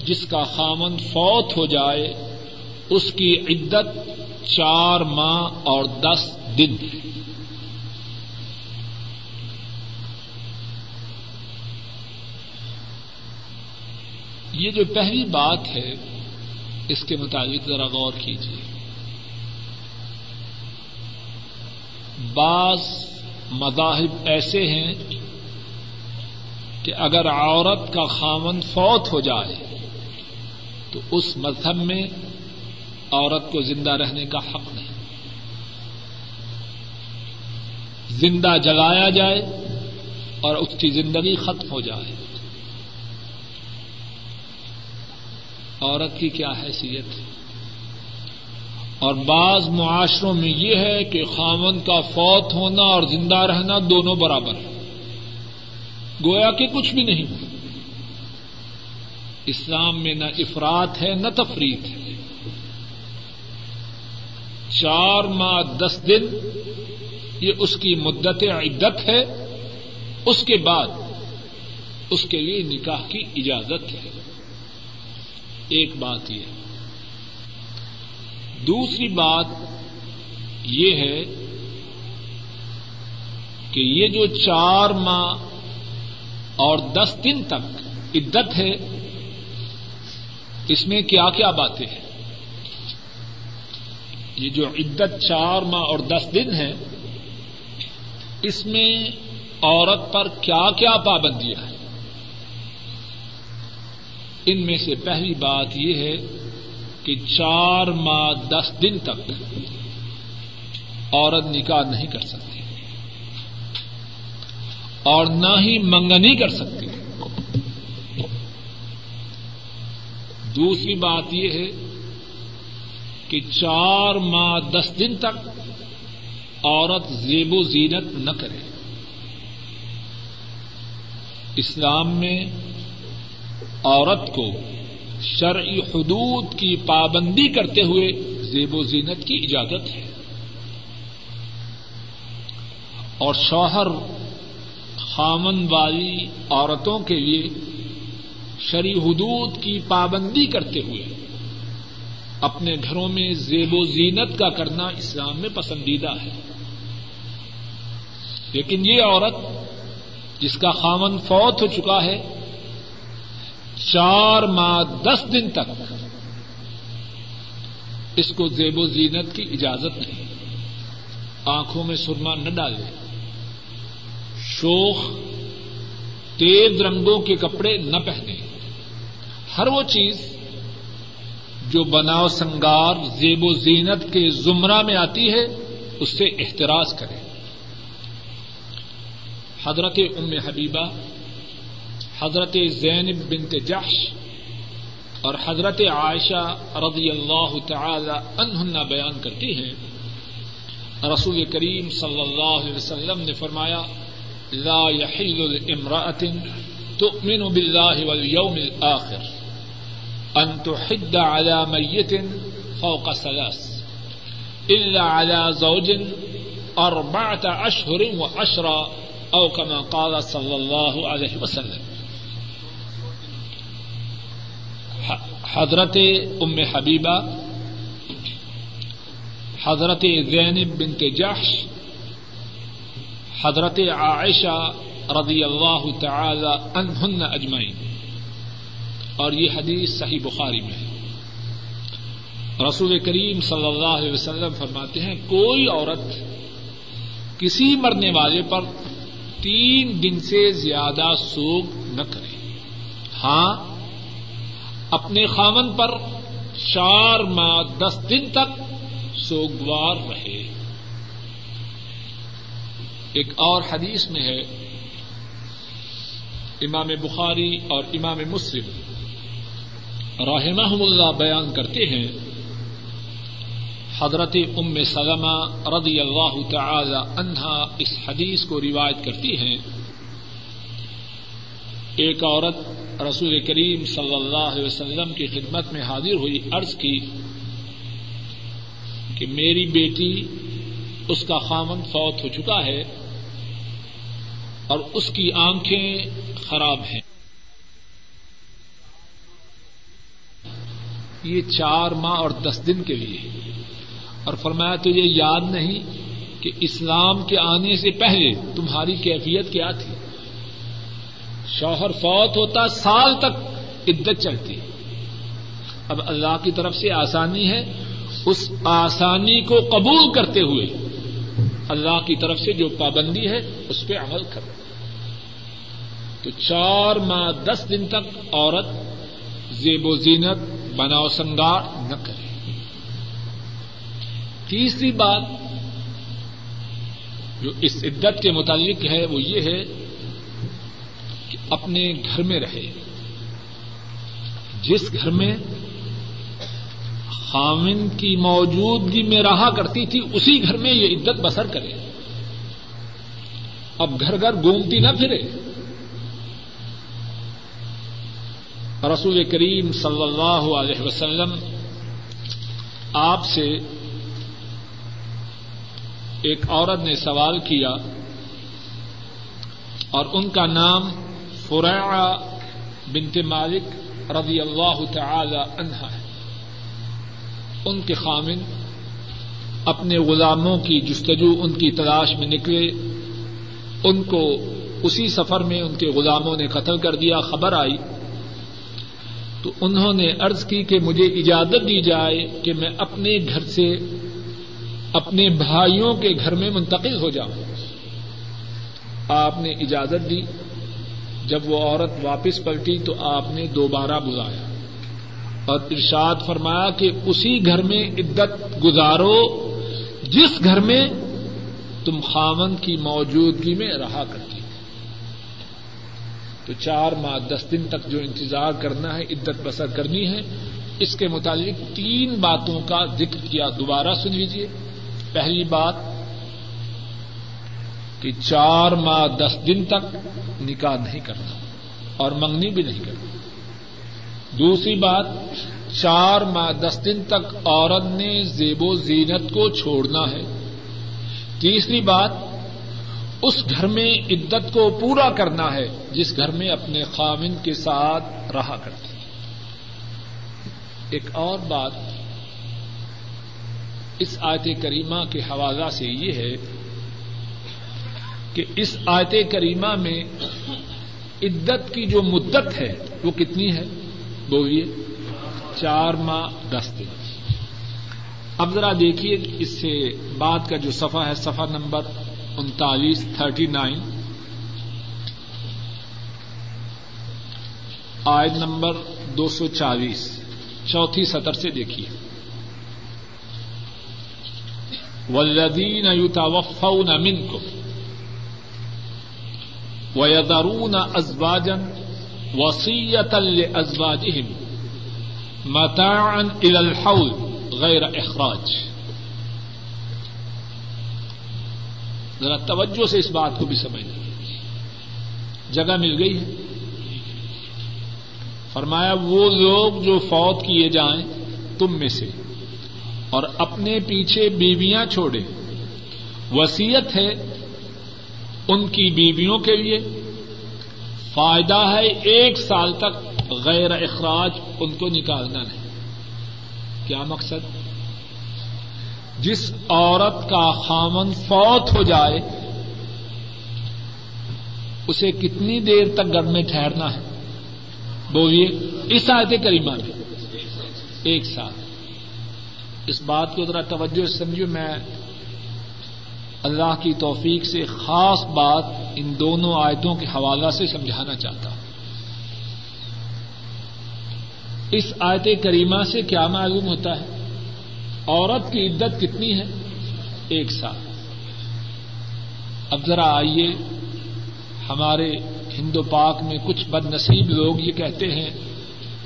جس کا خامن فوت ہو جائے، اس کی عدت چار ماہ اور دس دن۔ یہ جو پہلی بات ہے، اس کے مطابق ذرا غور کیجیے بعض مذاہب ایسے ہیں کہ اگر عورت کا خامن فوت ہو جائے، تو اس مذہب میں عورت کو زندہ رہنے کا حق نہیں۔ زندہ جگایا جائے اور اس کی زندگی ختم ہو جائے۔ عورت کی کیا حیثیت ہے؟ اور بعض معاشروں میں یہ ہے کہ خامن کا فوت ہونا اور زندہ رہنا دونوں برابر ہے۔ گویا کہ کچھ بھی نہیں۔ اسلام میں نہ افراد ہے، نہ تفریح ہے۔ چار ماہ دس دن یہ اس کی مدت عدت ہے، اس کے بعد اس کے لیے نکاح کی اجازت ہے۔ ایک بات یہ دوسری بات یہ ہے کہ یہ جو چار ماہ اور دس دن تک عدت ہے، اس میں کیا کیا باتیں ہیں؟ یہ جو عدت چار ماہ اور دس دن ہے اس میں عورت پر کیا کیا پابندیاں ہیں؟ ان میں سے پہلی بات یہ ہے کہ چار ماہ دس دن تک عورت نکاح نہیں کر سکتی اور نہ ہی منگنی کر سکتی۔ دوسری بات یہ ہے کہ چار ماہ دس دن تک عورت زیب و زینت نہ کرے۔ اسلام میں عورت کو شرعی حدود کی پابندی کرتے ہوئے زیب و زینت کی اجازت ہے۔ اور شوہر خامن والی عورتوں کے لیے شرعی حدود کی پابندی کرتے ہوئے اپنے گھروں میں زیب و زینت کا کرنا اسلام میں پسندیدہ ہے۔ لیکن یہ عورت جس کا خامن فوت ہو چکا ہے، چار ماہ دس دن تک اس کو زیب و زینت کی اجازت نہیں۔ آنکھوں میں سرما نہ ڈالے۔ شوخ، تیز رنگوں کے کپڑے نہ پہنے۔ ہر وہ چیز جو بناؤ سنگار زیب و زینت کے زمرہ میں آتی ہے، اس سے احتراز کرے۔ حضرت ام حبیبہ، حضرت زینب بنت جحش اور حضرت عائشہ رضی اللہ تعالی عنہن بیان کرتی ہیں۔ رسول کریم صلی اللہ علیہ وسلم نے فرمایا، لا يحل لامرأة تؤمن بالله واليوم الآخر۔ أن تحد على ميت فوق ثلاث إلا على زوج أربعة أشهر وعشرة أو كما قال صلى الله عليه وسلم. حضرت ام حبیبہ حضرت زینب بنت جحش، حضرت عائشہ رضی اللہ تعالی عنہن اجمعین اور یہ حدیث صحیح بخاری میں ہے۔ رسول کریم صلی اللہ علیہ وسلم فرماتے ہیں، کوئی عورت کسی مرنے والے پر تین دن سے زیادہ سوگ نہ کرے۔ ہاں اپنے خامن پر چار ماہ دس دن تک سوگوار رہے۔ ایک اور حدیث میں ہے، امام بخاری اور امام مسلم رحمہ اللہ بیان کرتے ہیں۔ حضرت ام سلمہ رضی اللہ تعالی عنہا اس حدیث کو روایت کرتی ہیں۔ ایک عورت رسول کریم صلی اللہ علیہ وسلم کی خدمت میں حاضر ہوئی، عرض کی کہ میری بیٹی اس کا خامن فوت ہو چکا ہے اور اس کی آنکھیں خراب ہیں۔ یہ چار ماہ اور دس دن کے لیے اور فرمایا تو یہ یاد نہیں کہ اسلام کے آنے سے پہلے تمہاری کیفیت کیا تھی؟ شوہر فوت ہوتا سال تک عدت چلتی۔ اب اللہ کی طرف سے آسانی ہے۔ اس آسانی کو قبول کرتے ہوئے اللہ کی طرف سے جو پابندی ہے، اس پہ عمل کر تو چار ماہ، دس دن تک عورت زیب و زینت بناؤ سنگار نہ کرے۔ تیسری بات جو اس عدت کے متعلق ہے وہ یہ ہے کہ اپنے گھر میں رہے۔ جس گھر میں خامن کی موجودگی میں رہا کرتی تھی، اسی گھر میں یہ عدت بسر کرے۔ اب گھر گھر گھومتی نہ پھرے۔ رسول کریم صلی اللہ علیہ وسلم آپ سے ایک عورت نے سوال کیا اور ان کا نام فرا بنت مالک رضی اللہ تعالی عنہا ہے۔ ان کے خامن اپنے غلاموں کی جستجو ان کی تلاش میں نکلے۔ ان کو اسی سفر میں ان کے غلاموں نے قتل کر دیا۔ خبر آئی تو انہوں نے ارض کی کہ مجھے اجازت دی جائے کہ میں اپنے گھر سے اپنے بھائیوں کے گھر میں منتقل ہو جاؤں۔ آپ نے اجازت دی۔ جب وہ عورت واپس پلٹی تو آپ نے دوبارہ بلایا۔ اور ارشاد فرمایا کہ اسی گھر میں عدت گزارو۔ جس گھر میں تم خامن کی موجودگی میں رہا کرتی تو چار ماہ، دس دن تک جو انتظار کرنا ہے، عدت بسر کرنی ہے۔ اس کے متعلق تین باتوں کا ذکر کیا، دوبارہ سن لیجیے پہلی بات کہ چار ماہ، دس دن تک نکاح نہیں کرنا اور منگنی بھی نہیں کرنا۔ دوسری بات، چار ماہ، دس دن تک عورت نے زیب و زینت کو چھوڑنا ہے۔ تیسری بات اس گھر میں عدت کو پورا کرنا ہے، جس گھر میں اپنے خامن کے ساتھ رہا کرتی ایک اور بات اس آیت کریمہ کے حوالہ سے یہ ہے کہ اس آیت کریمہ میں عدت کی جو مدت ہے، وہ کتنی ہے؟ بولیے، چار ماہ دس دن۔ اب ذرا دیکھیے اس سے بعد کا جو صفحہ ہے، صفحہ نمبر انتالیس تھرٹی نائن۔ آئن نمبر دو سو چالیس۔ چوتھی سطر سے دیکھیے۔ ولدین یوتاوفون منکم ویذرون ازواجا وصیتا لازواجهم متاعا الى الحول غیر اخراج ذرا توجہ سے اس بات کو بھی سمجھنا جگہ مل گئی ہے۔ فرمایا، وہ لوگ جو فوت کیے جائیں تم میں سے اور اپنے پیچھے بیویاں چھوڑے وسیعت ہے ان کی بیویوں کے لیے۔ فائدہ ہے ایک سال تک غیر اخراج ان کو نکالنا نہیں۔ کیا مقصد؟ جس عورت کا خامن فوت ہو جائے، اسے کتنی دیر تک گھر میں ٹھہرنا ہے؟ بولیے، اس آیت کریمہ میں، ایک سال اس بات کو ذرا توجہ سمجھو میں اللہ کی توفیق سے خاص بات ان دونوں آیتوں کے حوالہ سے سمجھانا چاہتا ہوں۔ اس آیت کریمہ سے کیا معلوم ہوتا ہے؟ عورت کی عدت کتنی ہے؟ ایک سال۔ اب ذرا آئیے، ہمارے ہندو پاک میں کچھ بد نصیب لوگ یہ کہتے ہیں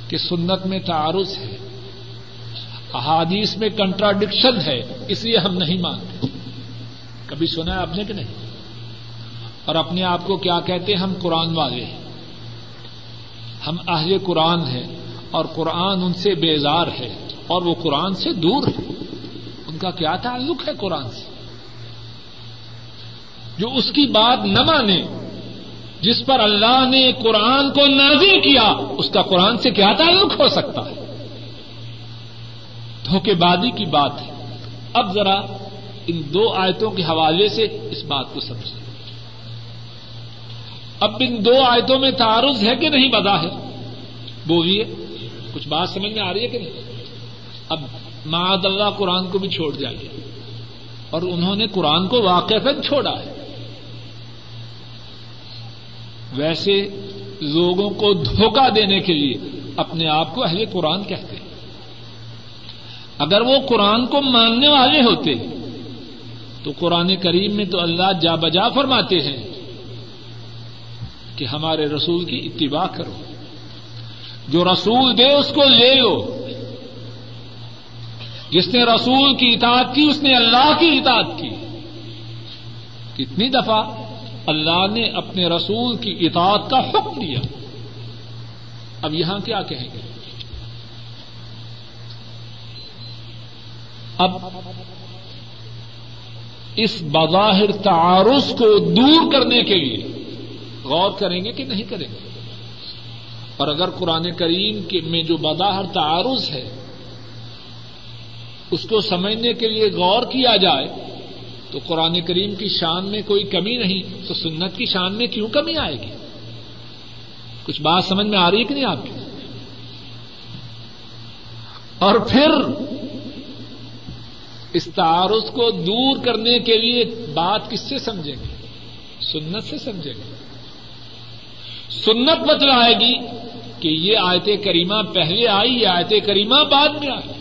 کہ سنت میں تعارض ہے۔ احادیث میں کنٹراڈکشن ہے، اس لیے ہم نہیں مانتے۔ کبھی سنا ہے آپ نے کہ نہیں؟ اور اپنے آپ کو کیا کہتے ہیں؟ ہم قرآن والے ہیں۔ ہم اہل قرآن ہیں اور قرآن ان سے بیزار ہے۔ اور وہ قرآن سے دور ہے۔ ان کا کیا تعلق ہے قرآن سے؟ جو اس کی بات نہ مانے، جس پر اللہ نے قرآن کو نازل کیا، اس کا قرآن سے کیا تعلق ہو سکتا ہے؟ دھوکے بازی کی بات ہے۔ ب ذرا ان دو آیتوں کے حوالے سے اس بات کو سمجھ اب ان دو آیتوں میں تعارض ہے کہ نہیں بدا ہے بولیے، کچھ بات سمجھ میں آ رہی ہے کہ نہیں؟ اب معاد اللہ قرآن کو بھی چھوڑ جائیے اور انہوں نے قرآن کو واقع چھوڑا ہے۔ ویسے لوگوں کو دھوکہ دینے کے لیے اپنے آپ کو اہل قرآن کہتے ہیں۔ اگر وہ قرآن کو ماننے والے ہوتے، تو قرآن کریم میں تو اللہ جا بجا فرماتے ہیں کہ ہمارے رسول کی اتباع کرو۔ جو رسول دے، اس کو لے لو۔ جس نے رسول کی اطاعت کی، اس نے اللہ کی اطاعت کی۔ کتنی دفعہ اللہ نے اپنے رسول کی اطاعت کا حکم دیا۔ اب یہاں کیا کہیں گے؟ اب اس بظاہر تعارض کو دور کرنے کے لیے غور کریں گے کہ نہیں کریں گے؟ اور اگر قرآن کریم کے میں جو بظاہر تعارض ہے اس کو سمجھنے کے لیے غور کیا جائے تو قرآن کریم کی شان میں کوئی کمی نہیں، تو سنت کی شان میں کیوں کمی آئے گی؟ کچھ بات سمجھ میں آ رہی ہے کہ نہیں آپ کی؟ اور پھر اس تعارض کو دور کرنے کے لیے بات کس سے سمجھیں گے؟ سنت سے سمجھیں گے۔ سنت مطلب بتلائے گی کہ یہ آیت کریمہ پہلے آئی، یہ آیت کریمہ بعد میں آئی۔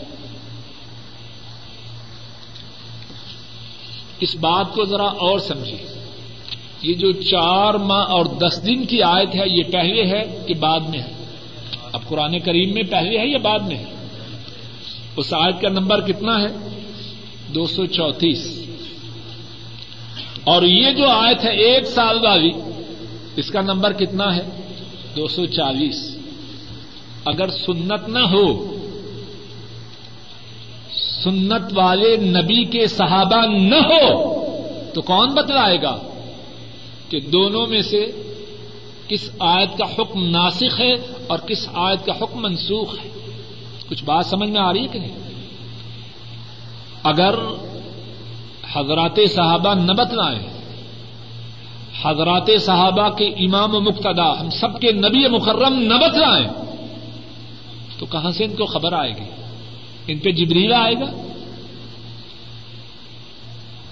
اس بات کو ذرا اور سمجھیے۔ یہ جو چار ماہ اور دس دن کی آیت ہے، یہ پہلے ہے کہ بعد میں ہے؟ اب قرآن کریم میں پہلے ہے یا بعد میں ہے؟ اس آیت کا نمبر کتنا ہے؟ دو سو چونتیس اور یہ جو آیت ہے ایک سال والی، اس کا نمبر کتنا ہے؟ دو سو چالیس۔ اگر سنت نہ ہو سنت والے نبی کے صحابہ نہ ہو تو کون بتلائے گا کہ دونوں میں سے کس آیت کا حکم ناسخ ہے اور کس آیت کا حکم منسوخ ہے؟ کچھ بات سمجھ میں آ رہی ہے کہ نہیں؟ اگر حضرات صحابہ نہ بتلائیں، حضرات صحابہ کے امام و مقتدا ہم سب کے نبی مکرم نہ بتلائیں، تو کہاں سے ان کو خبر آئے گی؟ ان پہ جبریل آئے گا؟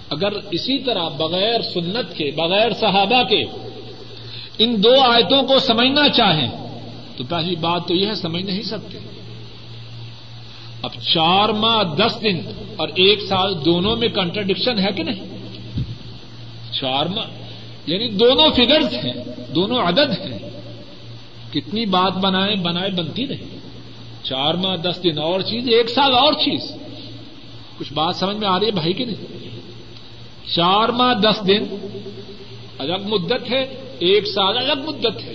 اگر اسی طرح بغیر سنت کے، بغیر صحابہ کے ان دو آیتوں کو سمجھنا چاہیں، تو پہلی بات تو یہ ہے، سمجھ نہیں سکتے۔ اب چار ماہ، دس دن اور ایک سال دونوں میں کنٹرڈکشن ہے کہ نہیں؟ چار ماہ یعنی دونوں فگرز ہیں، دونوں عدد ہیں۔ کتنی بات بنائے بنائے بنتی نہیں۔ چار ماہ، دس دن اور چیز، ایک سال اور چیز۔ کچھ بات سمجھ میں آ رہی ہے بھائی کہ نہیں؟ چار ماہ، دس دن، الگ مدت ہے، ایک سال الگ مدت ہے۔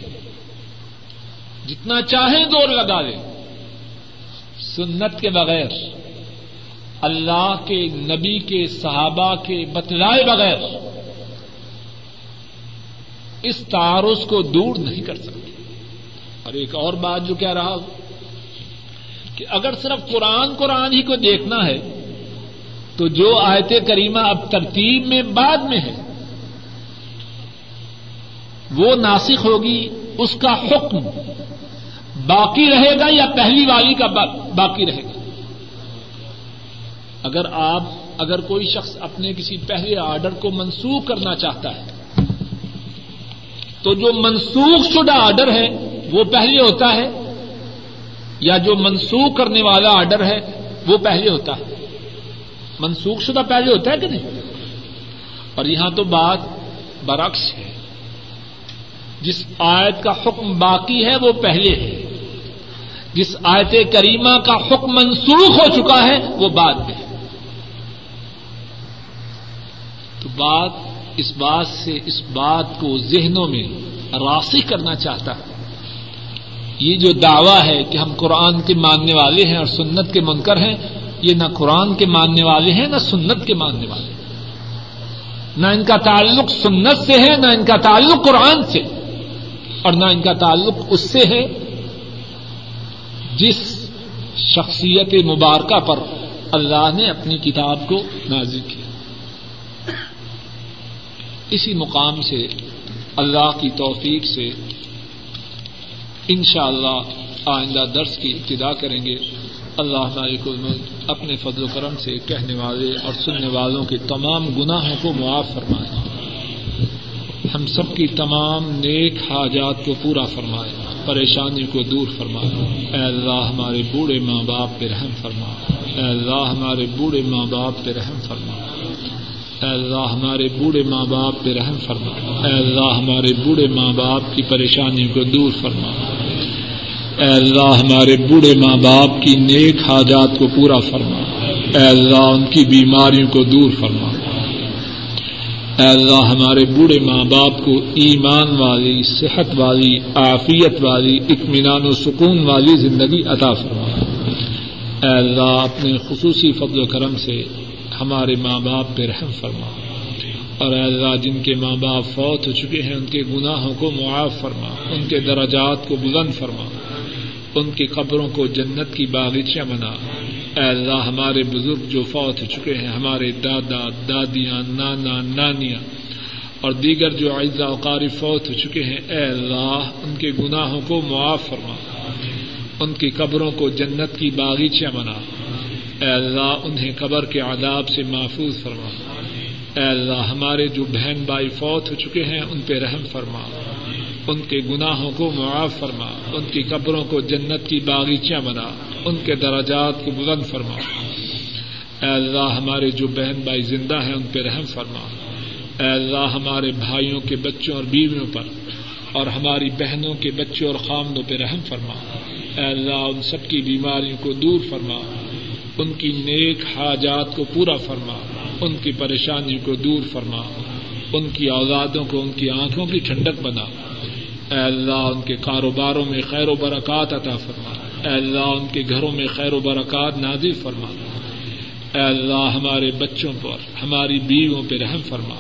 جتنا چاہیں دور لگا لیں۔ سنت کے بغیر، اللہ کے نبی کے صحابہ کے بتلائے بغیر، اس تعارض کو دور نہیں کر سکتے۔ اور ایک اور بات جو کہہ رہا ہوں کہ اگر صرف قرآن قرآن ہی کو دیکھنا ہے، تو جو آیت کریمہ اب ترتیب میں بعد میں ہے، وہ ناسک ہوگی اس کا حکم۔ باقی رہے گا یا پہلی والی کا باقی رہے گا؟ اگر آپ، اگر کوئی شخص اپنے کسی پہلے آرڈر کو منسوخ کرنا چاہتا ہے، تو جو منسوخ شدہ آرڈر ہے، وہ پہلے ہوتا ہے یا جو منسوخ کرنے والا آرڈر ہے، وہ پہلے ہوتا ہے۔ منسوخ شدہ پہلے ہوتا ہے کہ نہیں؟ اور یہاں تو بات برعکس ہے۔ جس آیت کا حکم باقی ہے، وہ پہلے ہے۔ جس آیت کریمہ کا حکم منسوخ ہو چکا ہے، وہ بعد میں تو بات اس بات سے، اس بات کو ذہنوں میں راسی کرنا چاہتا ہے۔ یہ جو دعویٰ ہے کہ ہم قرآن کے ماننے والے ہیں اور سنت کے منکر ہیں، یہ نہ قرآن کے ماننے والے ہیں، نہ سنت کے ماننے والے ہیں۔ نہ ان کا تعلق سنت سے ہے، نہ ان کا تعلق قرآن سے۔ اور نہ ان کا تعلق اس سے ہے جس شخصیت مبارکہ پر اللہ نے اپنی کتاب کو نازک کیا۔ اسی مقام سے اللہ کی توفیق سے ان شاء اللہ آئندہ درس کی ابتدا کریں گے۔ اللہ مالک الملک اپنے فضل و کرم سے کہنے والے اور سننے والوں کے تمام گناہوں کو معاف فرمائے۔ ہم سب کی تمام نیک حاجات کو پورا فرمائے۔ پریشانی کو دور فرمائے۔ اے اللہ ہمارے بوڑھے ماں باپ پہ رحم فرما۔ اے اللہ ہمارے بوڑھے ماں باپ پہ رحم فرما۔ اے اللہ ہمارے بوڑھے ماں باپ پہ رحم فرما۔ اے اللہ ہمارے بوڑھے ماں باپ کی پریشانی کو دور فرما۔ اے اللہ ہمارے بوڑھے ماں باپ کی نیک حاجات کو پورا فرما۔ اے اللہ ان کی بیماریوں کو دور فرما۔ اے اللہ ہمارے بوڑھے ماں باپ کو ایمان والی، صحت والی، عافیت والی، اطمینان و سکون والی زندگی عطا فرما۔ اے اللہ اپنے خصوصی فضل و کرم سے ہمارے ماں باپ پہ رحم فرما۔ اور اے اللہ، جن کے ماں باپ فوت ہو چکے ہیں، ان کے گناہوں کو معاف فرما۔ ان کے درجات کو بلند فرما۔ ان کی قبروں کو جنت کی باغیچیاں بنا۔ اے اللہ، ہمارے بزرگ جو فوت ہو چکے ہیں، ہمارے دادا، دادیاں، نانا، نانیاں، اور دیگر جو اعزا اوقاری فوت ہو چکے ہیں، اے اللہ، ان کے گناہوں کو معاف فرما۔ ان کی قبروں کو جنت کی باغیچیاں بنا۔ اے اللہ انہیں قبر کے عذاب سے محفوظ فرما۔ اے اللہ ہمارے جو بہن بھائی فوت ہو چکے ہیں، ان پہ رحم فرما۔ ان کے گناہوں کو معاف فرما۔ ان کی قبروں کو جنت کی باغیچیاں بنا۔ ان کے دراجات کو بلند فرما۔ اے اللہ ہمارے جو بہن بھائی زندہ ہیں، ان پہ رحم فرما۔ اے اللہ ہمارے بھائیوں کے بچوں اور بیویوں پر اور ہماری بہنوں کے بچوں اور خامدوں پہ رحم فرما۔ اے اللہ ان سب کی بیماریوں کو دور فرما۔ ان کی نیک حاجات کو پورا فرما، ان کی پریشانی کو دور فرما، ان کی اولادوں کو، ان کی آنکھوں کی ٹھنڈک بنا۔ اے اللہ، ان کے کاروباروں میں خیر و برکات عطا فرما۔ اے اللہ، ان کے گھروں میں خیر و برکات نازل فرما۔ اے اللہ، ہمارے بچوں پر، ہماری بیویوں پہ رحم فرما۔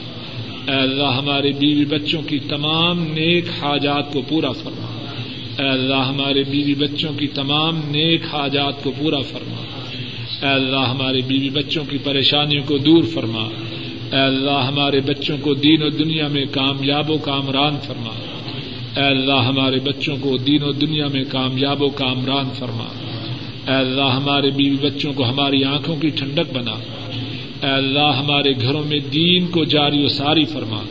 اے اللہ، ہمارے بیوی بچوں کی تمام نیک حاجات کو پورا فرما۔ اے اللہ، ہمارے بیوی بچوں کی تمام نیک حاجات کو پورا فرما۔ اے اللہ ہمارے بیوی بچوں کی پریشانیوں کو دور فرما۔ اے اللہ ہمارے بچوں کو دین و دنیا میں کامیاب و کامران فرما۔ اے اللہ ہمارے بچوں کو دین و دنیا میں کامیاب و کامران فرما۔ اے اللہ ہمارے بیوی بچوں کو ہماری آنکھوں کی ٹھنڈک بنا۔ اے اللہ ہمارے گھروں میں دین کو جاری و ساری فرما۔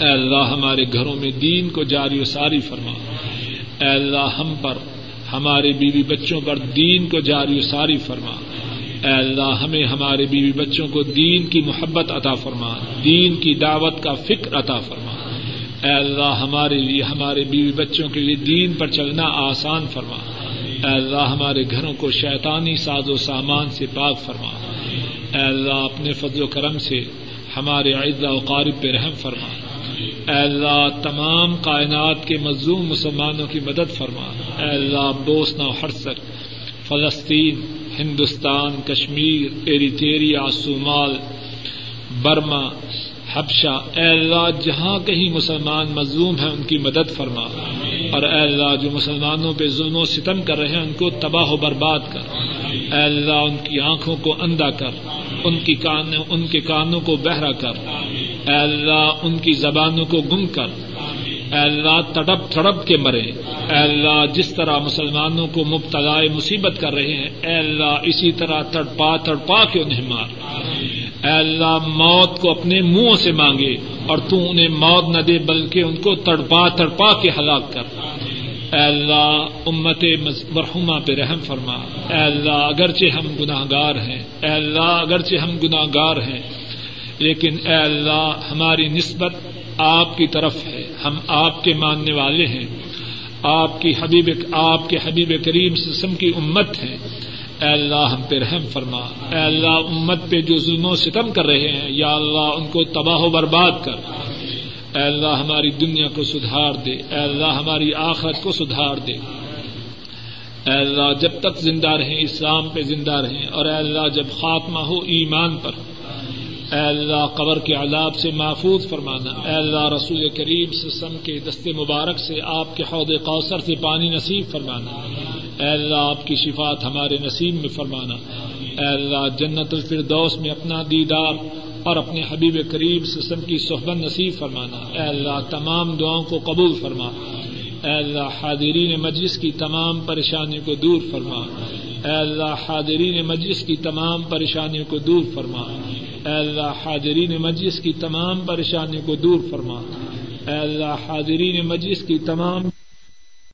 اے اللہ ہمارے گھروں میں دین کو جاری و ساری فرما۔ اے اللہ ہم پر ہمارے بیوی بچوں پر دین کو جاری و ساری فرما۔ اے اللہ، ہمیں ہمارے بیوی بچوں کو دین کی محبت عطا فرما۔ دین کی دعوت کا فکر عطا فرما۔ اے اللہ، ہمارے لیے، ہمارے بیوی بچوں کے لیے دین پر چلنا آسان فرما۔ اے اللہ، ہمارے گھروں کو شیطانی ساز و سامان سے پاک فرما۔ اے اللہ، اپنے فضل و کرم سے ہمارے و قارب پہ رحم فرما۔ اے اللہ، تمام کائنات کے مظلوم مسلمانوں کی مدد فرما۔ اے اللہ بوسنا و ہرسک فلسطین، ہندوستان، کشمیر، ایریٹیریا، صومال، برما، حبشہ۔ اے اللہ، جہاں کہیں مسلمان مظلوم ہیں، ان کی مدد فرما۔ اور اے اللہ، جو مسلمانوں پہ ظلم و ستم کر رہے ہیں، ان کو تباہ و برباد کر۔ اے اللہ، ان کی آنکھوں کو اندھا کر۔ ان کی کان ان کے کانوں کو بہرا کر۔ اے اللہ، ان کی زبانوں کو گم کر۔ اے اللہ، تڑپ تڑپ کے مرے۔ اے اللہ، جس طرح مسلمانوں کو مبتلا مصیبت کر رہے ہیں، اے اللہ، اسی طرح تڑپا تڑپا کے انہیں مار۔ اے اللہ، موت کو اپنے منہ سے مانگے اور تو انہیں موت نہ دے، بلکہ ان کو تڑپا تڑپا کے ہلاک کر۔ اے اللہ، امت مرحوما پہ رحم فرما۔ اے اللہ، اگرچہ ہم گناہ گار ہیں، اے اللہ، اگرچہ ہم گناہ گار ہیں لیکن اے اللہ، ہماری نسبت آپ کی طرف ہے، ہم آپ کے ماننے والے ہیں۔ آپ کی حبیب، آپ کے حبیب کریم سسم کی امت ہیں اے اللہ، ہم پہ رحم فرما۔ اے اللہ، امت پہ جو ظلم و ستم کر رہے ہیں، یا اللہ، ان کو تباہ و برباد کر۔ اے اللہ، ہماری دنیا کو سدھار دے۔ اے اللہ، ہماری آخرت کو سدھار دے۔ اے اللہ، جب تک زندہ رہیں، اسلام پہ زندہ رہیں۔ اور اے اللہ، جب خاتمہ ہو ایمان پر اے اللہ قبر کے عذاب سے محفوظ فرمانا۔ اے اللہ رسول کریم سسم کے دست مبارک سے آپ کے حوض کوثر سے پانی نصیب فرمانا۔ اے اللہ آپ کی شفات ہمارے نصیب میں فرمانا۔ اے اللہ جنت الفردوس میں اپنا دیدار اور اپنے حبیب کریم سسم کی صحبت نصیب فرمانا۔ اے اللہ تمام دعاؤں کو قبول فرما۔ اے اللہ حاضرین مجلس کی تمام پریشانیوں کو دور فرما۔ اے اللہ حاضرین مجلس کی تمام پریشانیوں کو دور فرما۔ اے اللہ حاضرین مجلس کی تمام پریشانیوں کو دور فرما۔ اے اللہ حاضرین مجلس کی تمام